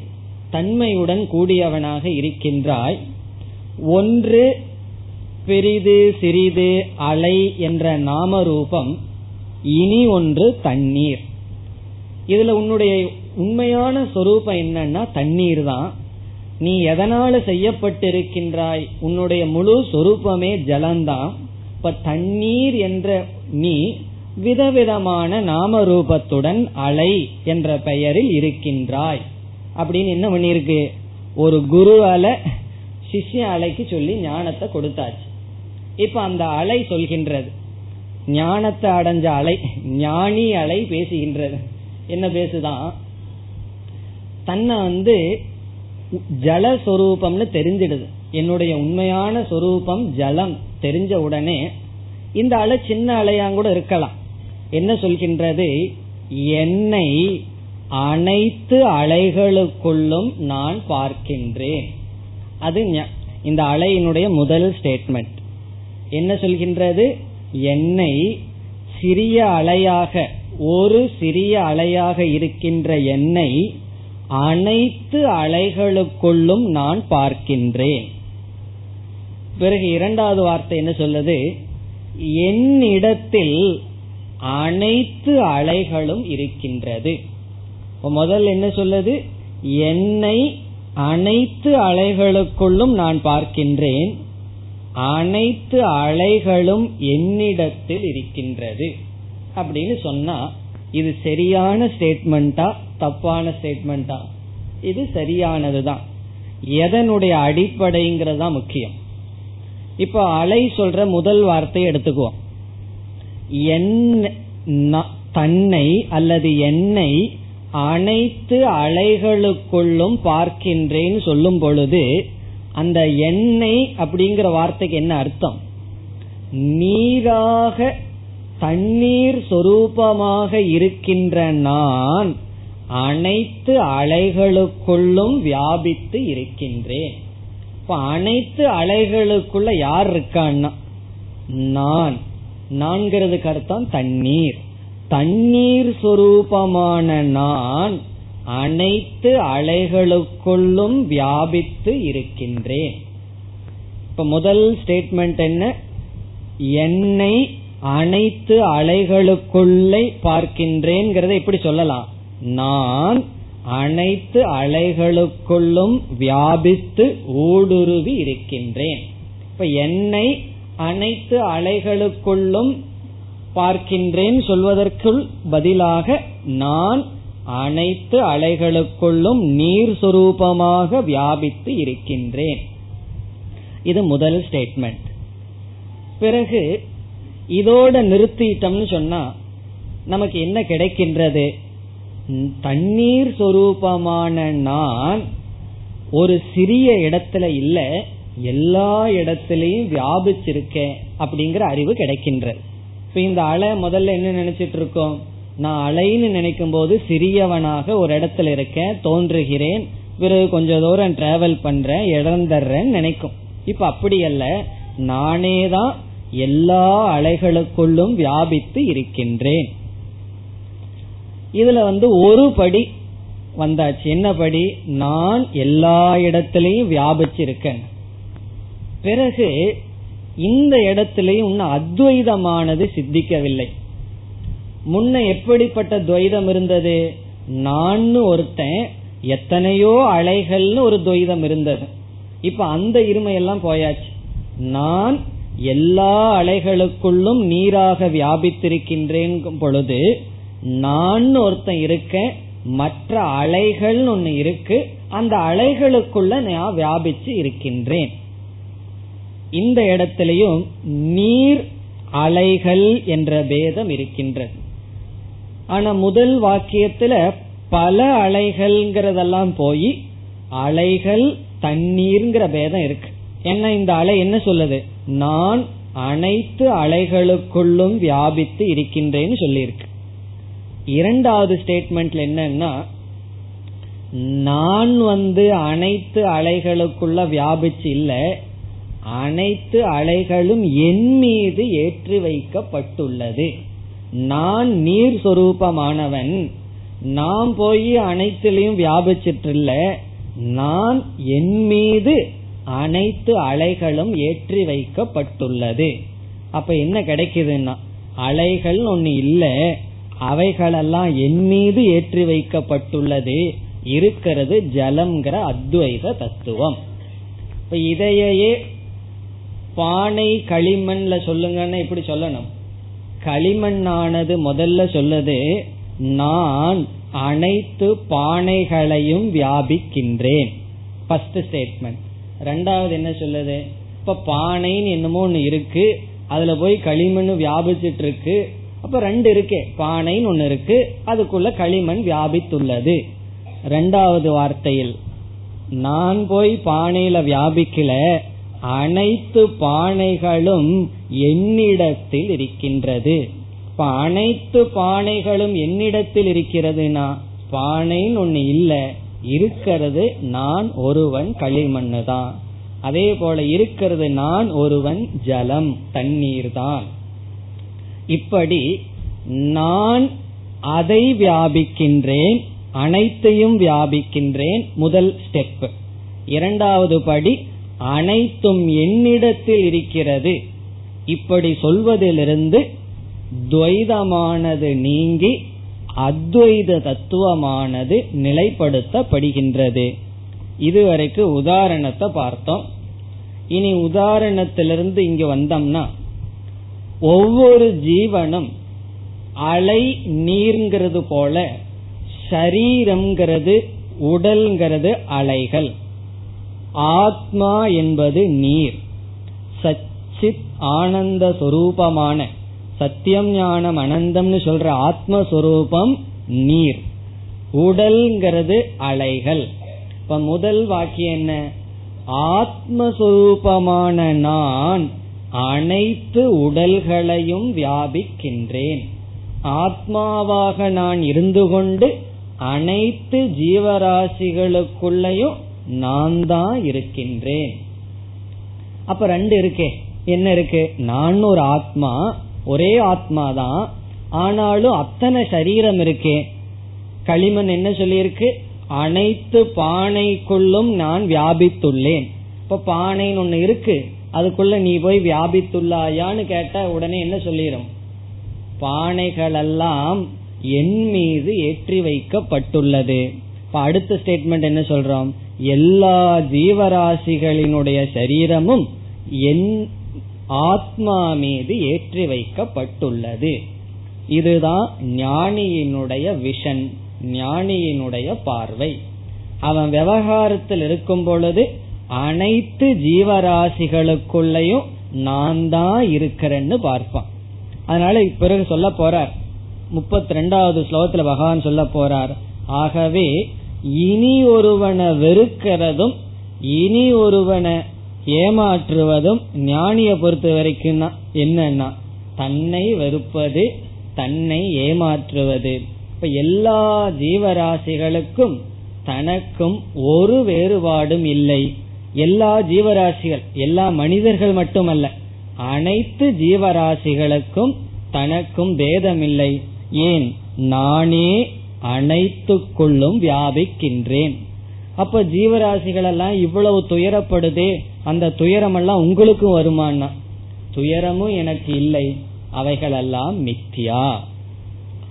தன்மையுடன் கூடியவனாக இருக்கின்றாய். ஒன்று பெரிது சிறிது அலை என்ற நாம ரூபம் இனி ஒன்று தண்ணீர். இதுல உன்னுடைய உண்மையான சொரூபம் என்னன்னா தண்ணீர் தான். நீ எதனால செய்யப்பட்டிருக்கின்றாய்? உன்னுடைய முழு சொரூபமே ஜலந்தான். இப்ப தண்ணீர் என்ற நீ விதவிதமான நாம ரூபத்துடன் அலை என்ற பெயரில் இருக்கின்றாய். அப்படின்னு என்ன பண்ணிருக்கு ஒரு குரு அலை சிஷ்ய அலைக்கு சொல்லி ஞானத்தை கொடுத்தாச்சு. இப்ப அந்த அலை சொல்கின்றது. ஞானத்தை அடைஞ்ச அலை ஞானி அலை பேசுகின்றது. என்ன பேசுதான்? தன்னை வந்து ஜலஸ்வரூபம்னு தெரிஞ்சிடுது. என்னுடைய உண்மையான சொரூபம் ஜலம் தெரிஞ்ச உடனே இந்த அலை சின்ன அலையாங்கூட இருக்கலாம். என்ன சொல்கின்றது? என்னை அனைத்து அலைகளுக்குள்ளும் நான் பார்க்கின்றேன். அது இந்த அலையினுடைய முதல் ஸ்டேட்மெண்ட் என்ன சொல்கின்றது? என்னை சிறிய அலையாக ஒரு சிறிய அலையாக இருக்கின்ற என்னை அனைத்து அலைகளுக்குள்ளும் நான் பார்க்கின்றேன். பிறகு இரண்டாவது வார்த்தை என்ன சொல்லுது? என்னிடத்தில் அனைத்து அலைகளும் இருக்கின்றது. முதல் என்ன சொல்லுது? என்னை அனைத்து அலைகளுக்குள்ளும் நான் பார்க்கின்றேன். அனைத்து அலைகளும் என்னிடத்தில் இருக்கின்றது. அப்படின்னு சொன்னா இது சரியான ஸ்டேட்மெண்டா தப்பான ஸ்டேட்மெண்டா இது சரியானதுதான். எதனுடைய அடிப்படைங்கிறது தான் முக்கியம். இப்போ அலை சொல்ற முதல் வார்த்தையை எடுத்துக்குவோம். தன்னை அல்லது என்னை அனைத்து அலைகளுக்குள்ளும் பார்க்கின்றேன்னு சொல்லும் பொழுது அந்த எண்ணெய் அப்படிங்கிற வார்த்தைக்கு என்ன அர்த்தம்? நீராக தண்ணீர் சொரூபமாக இருக்கின்ற நான் அனைத்து அலைகளுக்குள்ளும் வியாபித்து இருக்கின்றேன். இப்ப அனைத்து அலைகளுக்குள்ள யார் இருக்கான்னா? நான். நான்கிறதுக்கு அர்த்தம் தண்ணீர். தண்ணீர் சொரூபமான நான் அனைத்து அலைகளுக்குள்ளும் வியாபித்து இருக்கின்றேன். இப்ப முதல் ஸ்டேட்மெண்ட் என்ன? என்னை அனைத்து அலைகளுக்குள்ளே பார்க்கின்றேங்கிறத எப்படி சொல்லலாம். நான் அனைத்து அலைகளுக்குள்ளும் வியாபித்து ஊடுருவி இருக்கின்றேன். இப்ப என்னை அனைத்து அலைகளுக்குள்ளும் பார்க்கின்றேன் சொல்வதற்குள் பதிலாக நான் அனைத்து அலைகளுக்குள்ளும் நீர் சுரூபமாக வியாபித்து இருக்கின்றேன். இது முதல் ஸ்டேட்மெண்ட் பிறகு இதோட நிறுத்திட்டோம்னு சொன்னா நமக்கு என்ன கிடைக்கின்றது? தண்ணீர் சொரூபமான நான் ஒரு சிறிய இடத்துல இல்ல எல்லா இடத்திலையும் வியாபிச்சிருக்கேன் அப்படிங்கிற அறிவு கிடைக்கின்றது. இப்ப இந்த அலை முதல்ல என்ன நினைச்சிட்டு இருக்கோம்? நான் அலைன்னு நினைக்கும் போது சிறியவனாக ஒரு இடத்துல இருக்கேன் தோன்றுகிறேன் பிறகு கொஞ்ச தூரம் டிராவல் பண்றேன் இழந்துடுறேன்னு நினைக்கும். இப்ப அப்படி அல்ல நானே தான் எல்லா அலைகளுக்குள்ளும் வியாபித்து இருக்கின்றேன். இதுல வந்து ஒரு படி வந்தாச்சு. என்ன படி? நான் எல்லா இடத்திலையும் வியாபிச்சிருக்கேன். பிறகு இந்த இடத்திலையும் இன்னும் அத்வைதமானது சித்திக்கவில்லை. முன்ன எப்படிப்பட்ட துவைதம் இருந்தது? நான் ஒருத்தன் எத்தனையோ அலைகள்னு ஒரு துவைதம் இருந்தது. இப்ப அந்த இருமையெல்லாம் போயாச்சு. நான் எல்லா அலைகளுக்குள்ளும் நீராக வியாபித்திருக்கின்றேன் பொழுது நான் ஒருத்தன் இருக்கேன் மற்ற அலைகள் ஒன்னு இருக்கு அந்த அலைகளுக்குள்ள நான் வியாபிச்சு இருக்கின்றேன். இந்த இடத்திலையும் நீர் அலைகள் என்ற பேதம் இருக்கின்றது. ஆனா முதல் வாக்கியத்துல பல அலைகள்ங்கிறதெல்லாம் போய் அலைகள் தண்ணீர்ங்கிற பேதம் இருக்கு. என்ன இந்த அலை என்ன சொல்லுது? நான் அனைத்து அலைகளுக்குள்ளும் வியாபித்து இருக்கின்றேன்னு சொல்லியிருக்கு. இரண்டாவது ஸ்டேட்மெண்ட்ல என்னன்னா நான் வந்து அனைத்து அலைகளுக்குள்ள வியாபிச்சு இல்லை அனைத்து அலைகளும் என் மீது ஏற்றி வைக்கப்பட்டுள்ளது. நான் நீர் சொரூபமானவன். நான் போய் அனைத்திலையும் வியாபிச்சிட்டு இல்ல நான் என் மீது அனைத்து அலைகளும் ஏற்றி வைக்கப்பட்டுள்ளது. அப்ப என்ன கிடைக்குதுன்னா அலைகள் ஒன்னு இல்லை அவைகளெல்லாம் என் மீது ஏற்றி வைக்கப்பட்டுள்ளது இருக்கிறது ஜலம்ங்கிற அத்வைத தத்துவம். இப்ப இதையே பானை களிமண்ல சொல்லுங்கன்னு இப்படி சொல்லணும். களிமண்ணானது முதல்ல சொல்லுது நான் அனைத்து பானைகளையும் வியாபிக்கின்றேன். ஃபர்ஸ்ட் ஸ்டேட்மெண்ட் ரெண்டாவது என்ன சொல்லுது? இப்ப பானைன்னு என்னமோ ஒன்னு இருக்கு அதுல போய் களிமண் வியாபிச்சிட்டு இருக்கு அப்ப ரெண்டு இருக்கே. பானைன்னு ஒண்ணு இருக்கு. அதுக்குள்ள களிமண் வியாபித்துள்ளது. ரெண்டாவது வார்த்தையில் நான் போய் பானையில வியாபிக்கல. அனைத்து பானைகளும் என்னிடத்தில் இருக்கின்றது. இப்ப அனைத்து பானைகளும் என்னிடத்தில் இருக்கிறதுனா பானைன்னு ஒண்ணு இல்ல. இருக்கிறது நான் ஒருவன் களிமண்ணு தான் அதே போல இருக்கிறது நான் ஒருவன் ஜலம் தண்ணீர் தான் இப்படி நான் அதை வியாபிக்கின்றேன் அனைத்தையும் வியாபிக்கின்றேன் முதல் ஸ்டெப் இரண்டாவது படி அனைத்தும் என்னிடத்தில் இருக்கிறது. இப்படி சொல்வதிலிருந்து துவைதமானது நீங்கி அத்வைத தத்துவமானது நிலைப்படுத்தப்படுகின்றது. இதுவரைக்கு உதாரணத்தை பார்த்தோம். இனி உதாரணத்திலிருந்து இங்கு வந்தோம்னா ஒவ்வொரு ஜீவனும் அலை நீர்ங்கிறது போல ஷரீரம்ங்கிறது உடல்ங்கிறது அலைகள். ஆத்மா என்பது நீர். சச்சித் ஆனந்த சொரூபமான சத்தியம் ஞானம் அனந்தம்னு சொல்ற ஆத்மஸ்வரூபம் நீர். உடல்ங்கிறது அலைகள். இப்ப முதல் வாக்கியம் என்ன? ஆத்மஸ்வரூபமான நான் அனைத்து உடல்களையும் வியாபிக்கின்றேன். ஆத்மாவாக நான் இருந்து கொண்டு அனைத்து ஜீவராசிகளுக்குள்ளயும் நான் தான் இருக்கின்றேன். அப்ப ரெண்டு இருக்கே. என்ன இருக்கு? நான் ஒரு ஆத்மா ஒரே ஆத்மா தான். ஆனாலும் அத்தனை சரீரம் இருக்கே. களிமண் என்ன சொல்லியிருக்கு? அனைத்து பானைக்குள்ளும் நான் வியாபித்துள்ளேன். இப்ப பானைன்னு ஒண்ணு இருக்கு. அதுக்குள்ள நீ போய் வியாபித்துள்ளாயான்னு கேட்ட உடனே என்ன சொல்லிடும் பானைகளெல்லாம் என் மீது ஏற்றி வைக்கப்பட்டுள்ளது. இப்ப அடுத்த ஸ்டேட்மெண்ட் என்ன சொல்றோம்? எல்லா ஜீவராசிகளினுடைய சரீரமும் என் ஆத்மா மீது ஏற்றி வைக்கப்பட்டுள்ளது. இதுதான் ஞானியினுடைய விஷன் ஞானியினுடைய பார்வை. அவன் விவகாரத்தில் இருக்கும் பொழுது அனைத்து ஜீவராசிகளுக்குள்ளயும் நான் தான் இருக்கிறேன்னு பார்ப்பான். அதனால பிறகு சொல்ல போறார். முப்பத்தி ரெண்டாவது ஸ்லோகத்துல பகவான் சொல்ல போறார். ஆகவே இனி ஒருவனை வெறுக்கிறதும் இனி ஒருவனை ஏமாற்றுவதும் ஞானிய பொறுத்த வரைக்கும் என்னன்னா தன்னை வெறுப்பது தன்னை ஏமாற்றுவது. இப்ப எல்லா ஜீவராசிகளுக்கும் தனக்கும் ஒரு வேறுபாடும் இல்லை. எல்லா ஜீவராசிகள் எல்லா மனிதர்கள் மட்டுமல்ல அனைத்து ஜீவராசிகளுக்கும் தனக்கும் பேதமில்லை. ஏன்? நானே அனைத்துக்குள்ளும் வியாபிக்கின்றேன். அப்ப ஜீவராசிகள் எல்லாம் இவ்வளவு துயரப்படுதே அந்த துயரமெல்லாம் உங்களுக்கும் வருமானா துயரமும் எனக்கு இல்லை அவைகளெல்லாம் மித்தியா.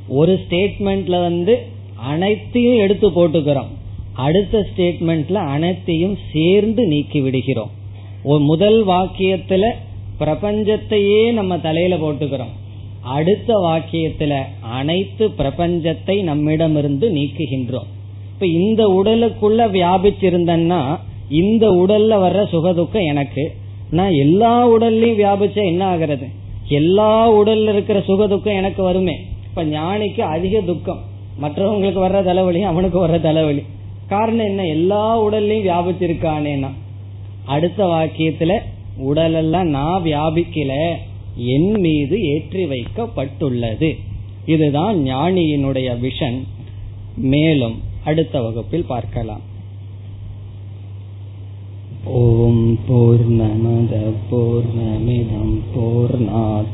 ஒரு ஸ்டேட்மெண்ட்ல வந்து அனைத்தையும் எடுத்து போட்டுக்கிறோம். அடுத்த ஸ்டேட்மெண்ட்ல அனைத்தையும் சேர்ந்து நீக்கி விடுகிறோம் முதல் வாக்கியத்துல பிரபஞ்சத்தையே நம்ம தலையில போட்டுக்கிறோம். அடுத்த வாக்கியத்துல அனைத்து பிரபஞ்சத்தை நம்மிடமிருந்து நீக்குகின்றோம். இப்ப இந்த உடலுக்குள்ள வியாபிச்சிருந்தன்னா இந்த உடல்ல வர்ற சுகதுக்கம் எனக்கு. நான் எல்லா உடல்லையும் வியாபிச்சா என்ன ஆகிறது? எல்லா உடல்ல இருக்கிற சுகதுக்கம் எனக்கு வருமே. இப்ப ஞானிக்கு அதிக துக்கம். மற்றவங்களுக்கு வர்ற தலைவலி அவனுக்கு வர்ற தலைவலி. காரணம் என்ன? எல்லா உடல்லையும் வியாபிச்சிருக்கானேனா அடுத்த வாக்கியத்துல உடலெல்லாம் நான் வியாபிக்கல என் மீது ஏற்றி வைக்கப்பட்டுள்ளது. இதுதான் ஞானியினுடைய விஷன் மேலும் அடுத்த வகுப்பில் பார்க்கலாம். ஓம் பூர்ணமத பூர்ணமிதம் பூர்ணாத்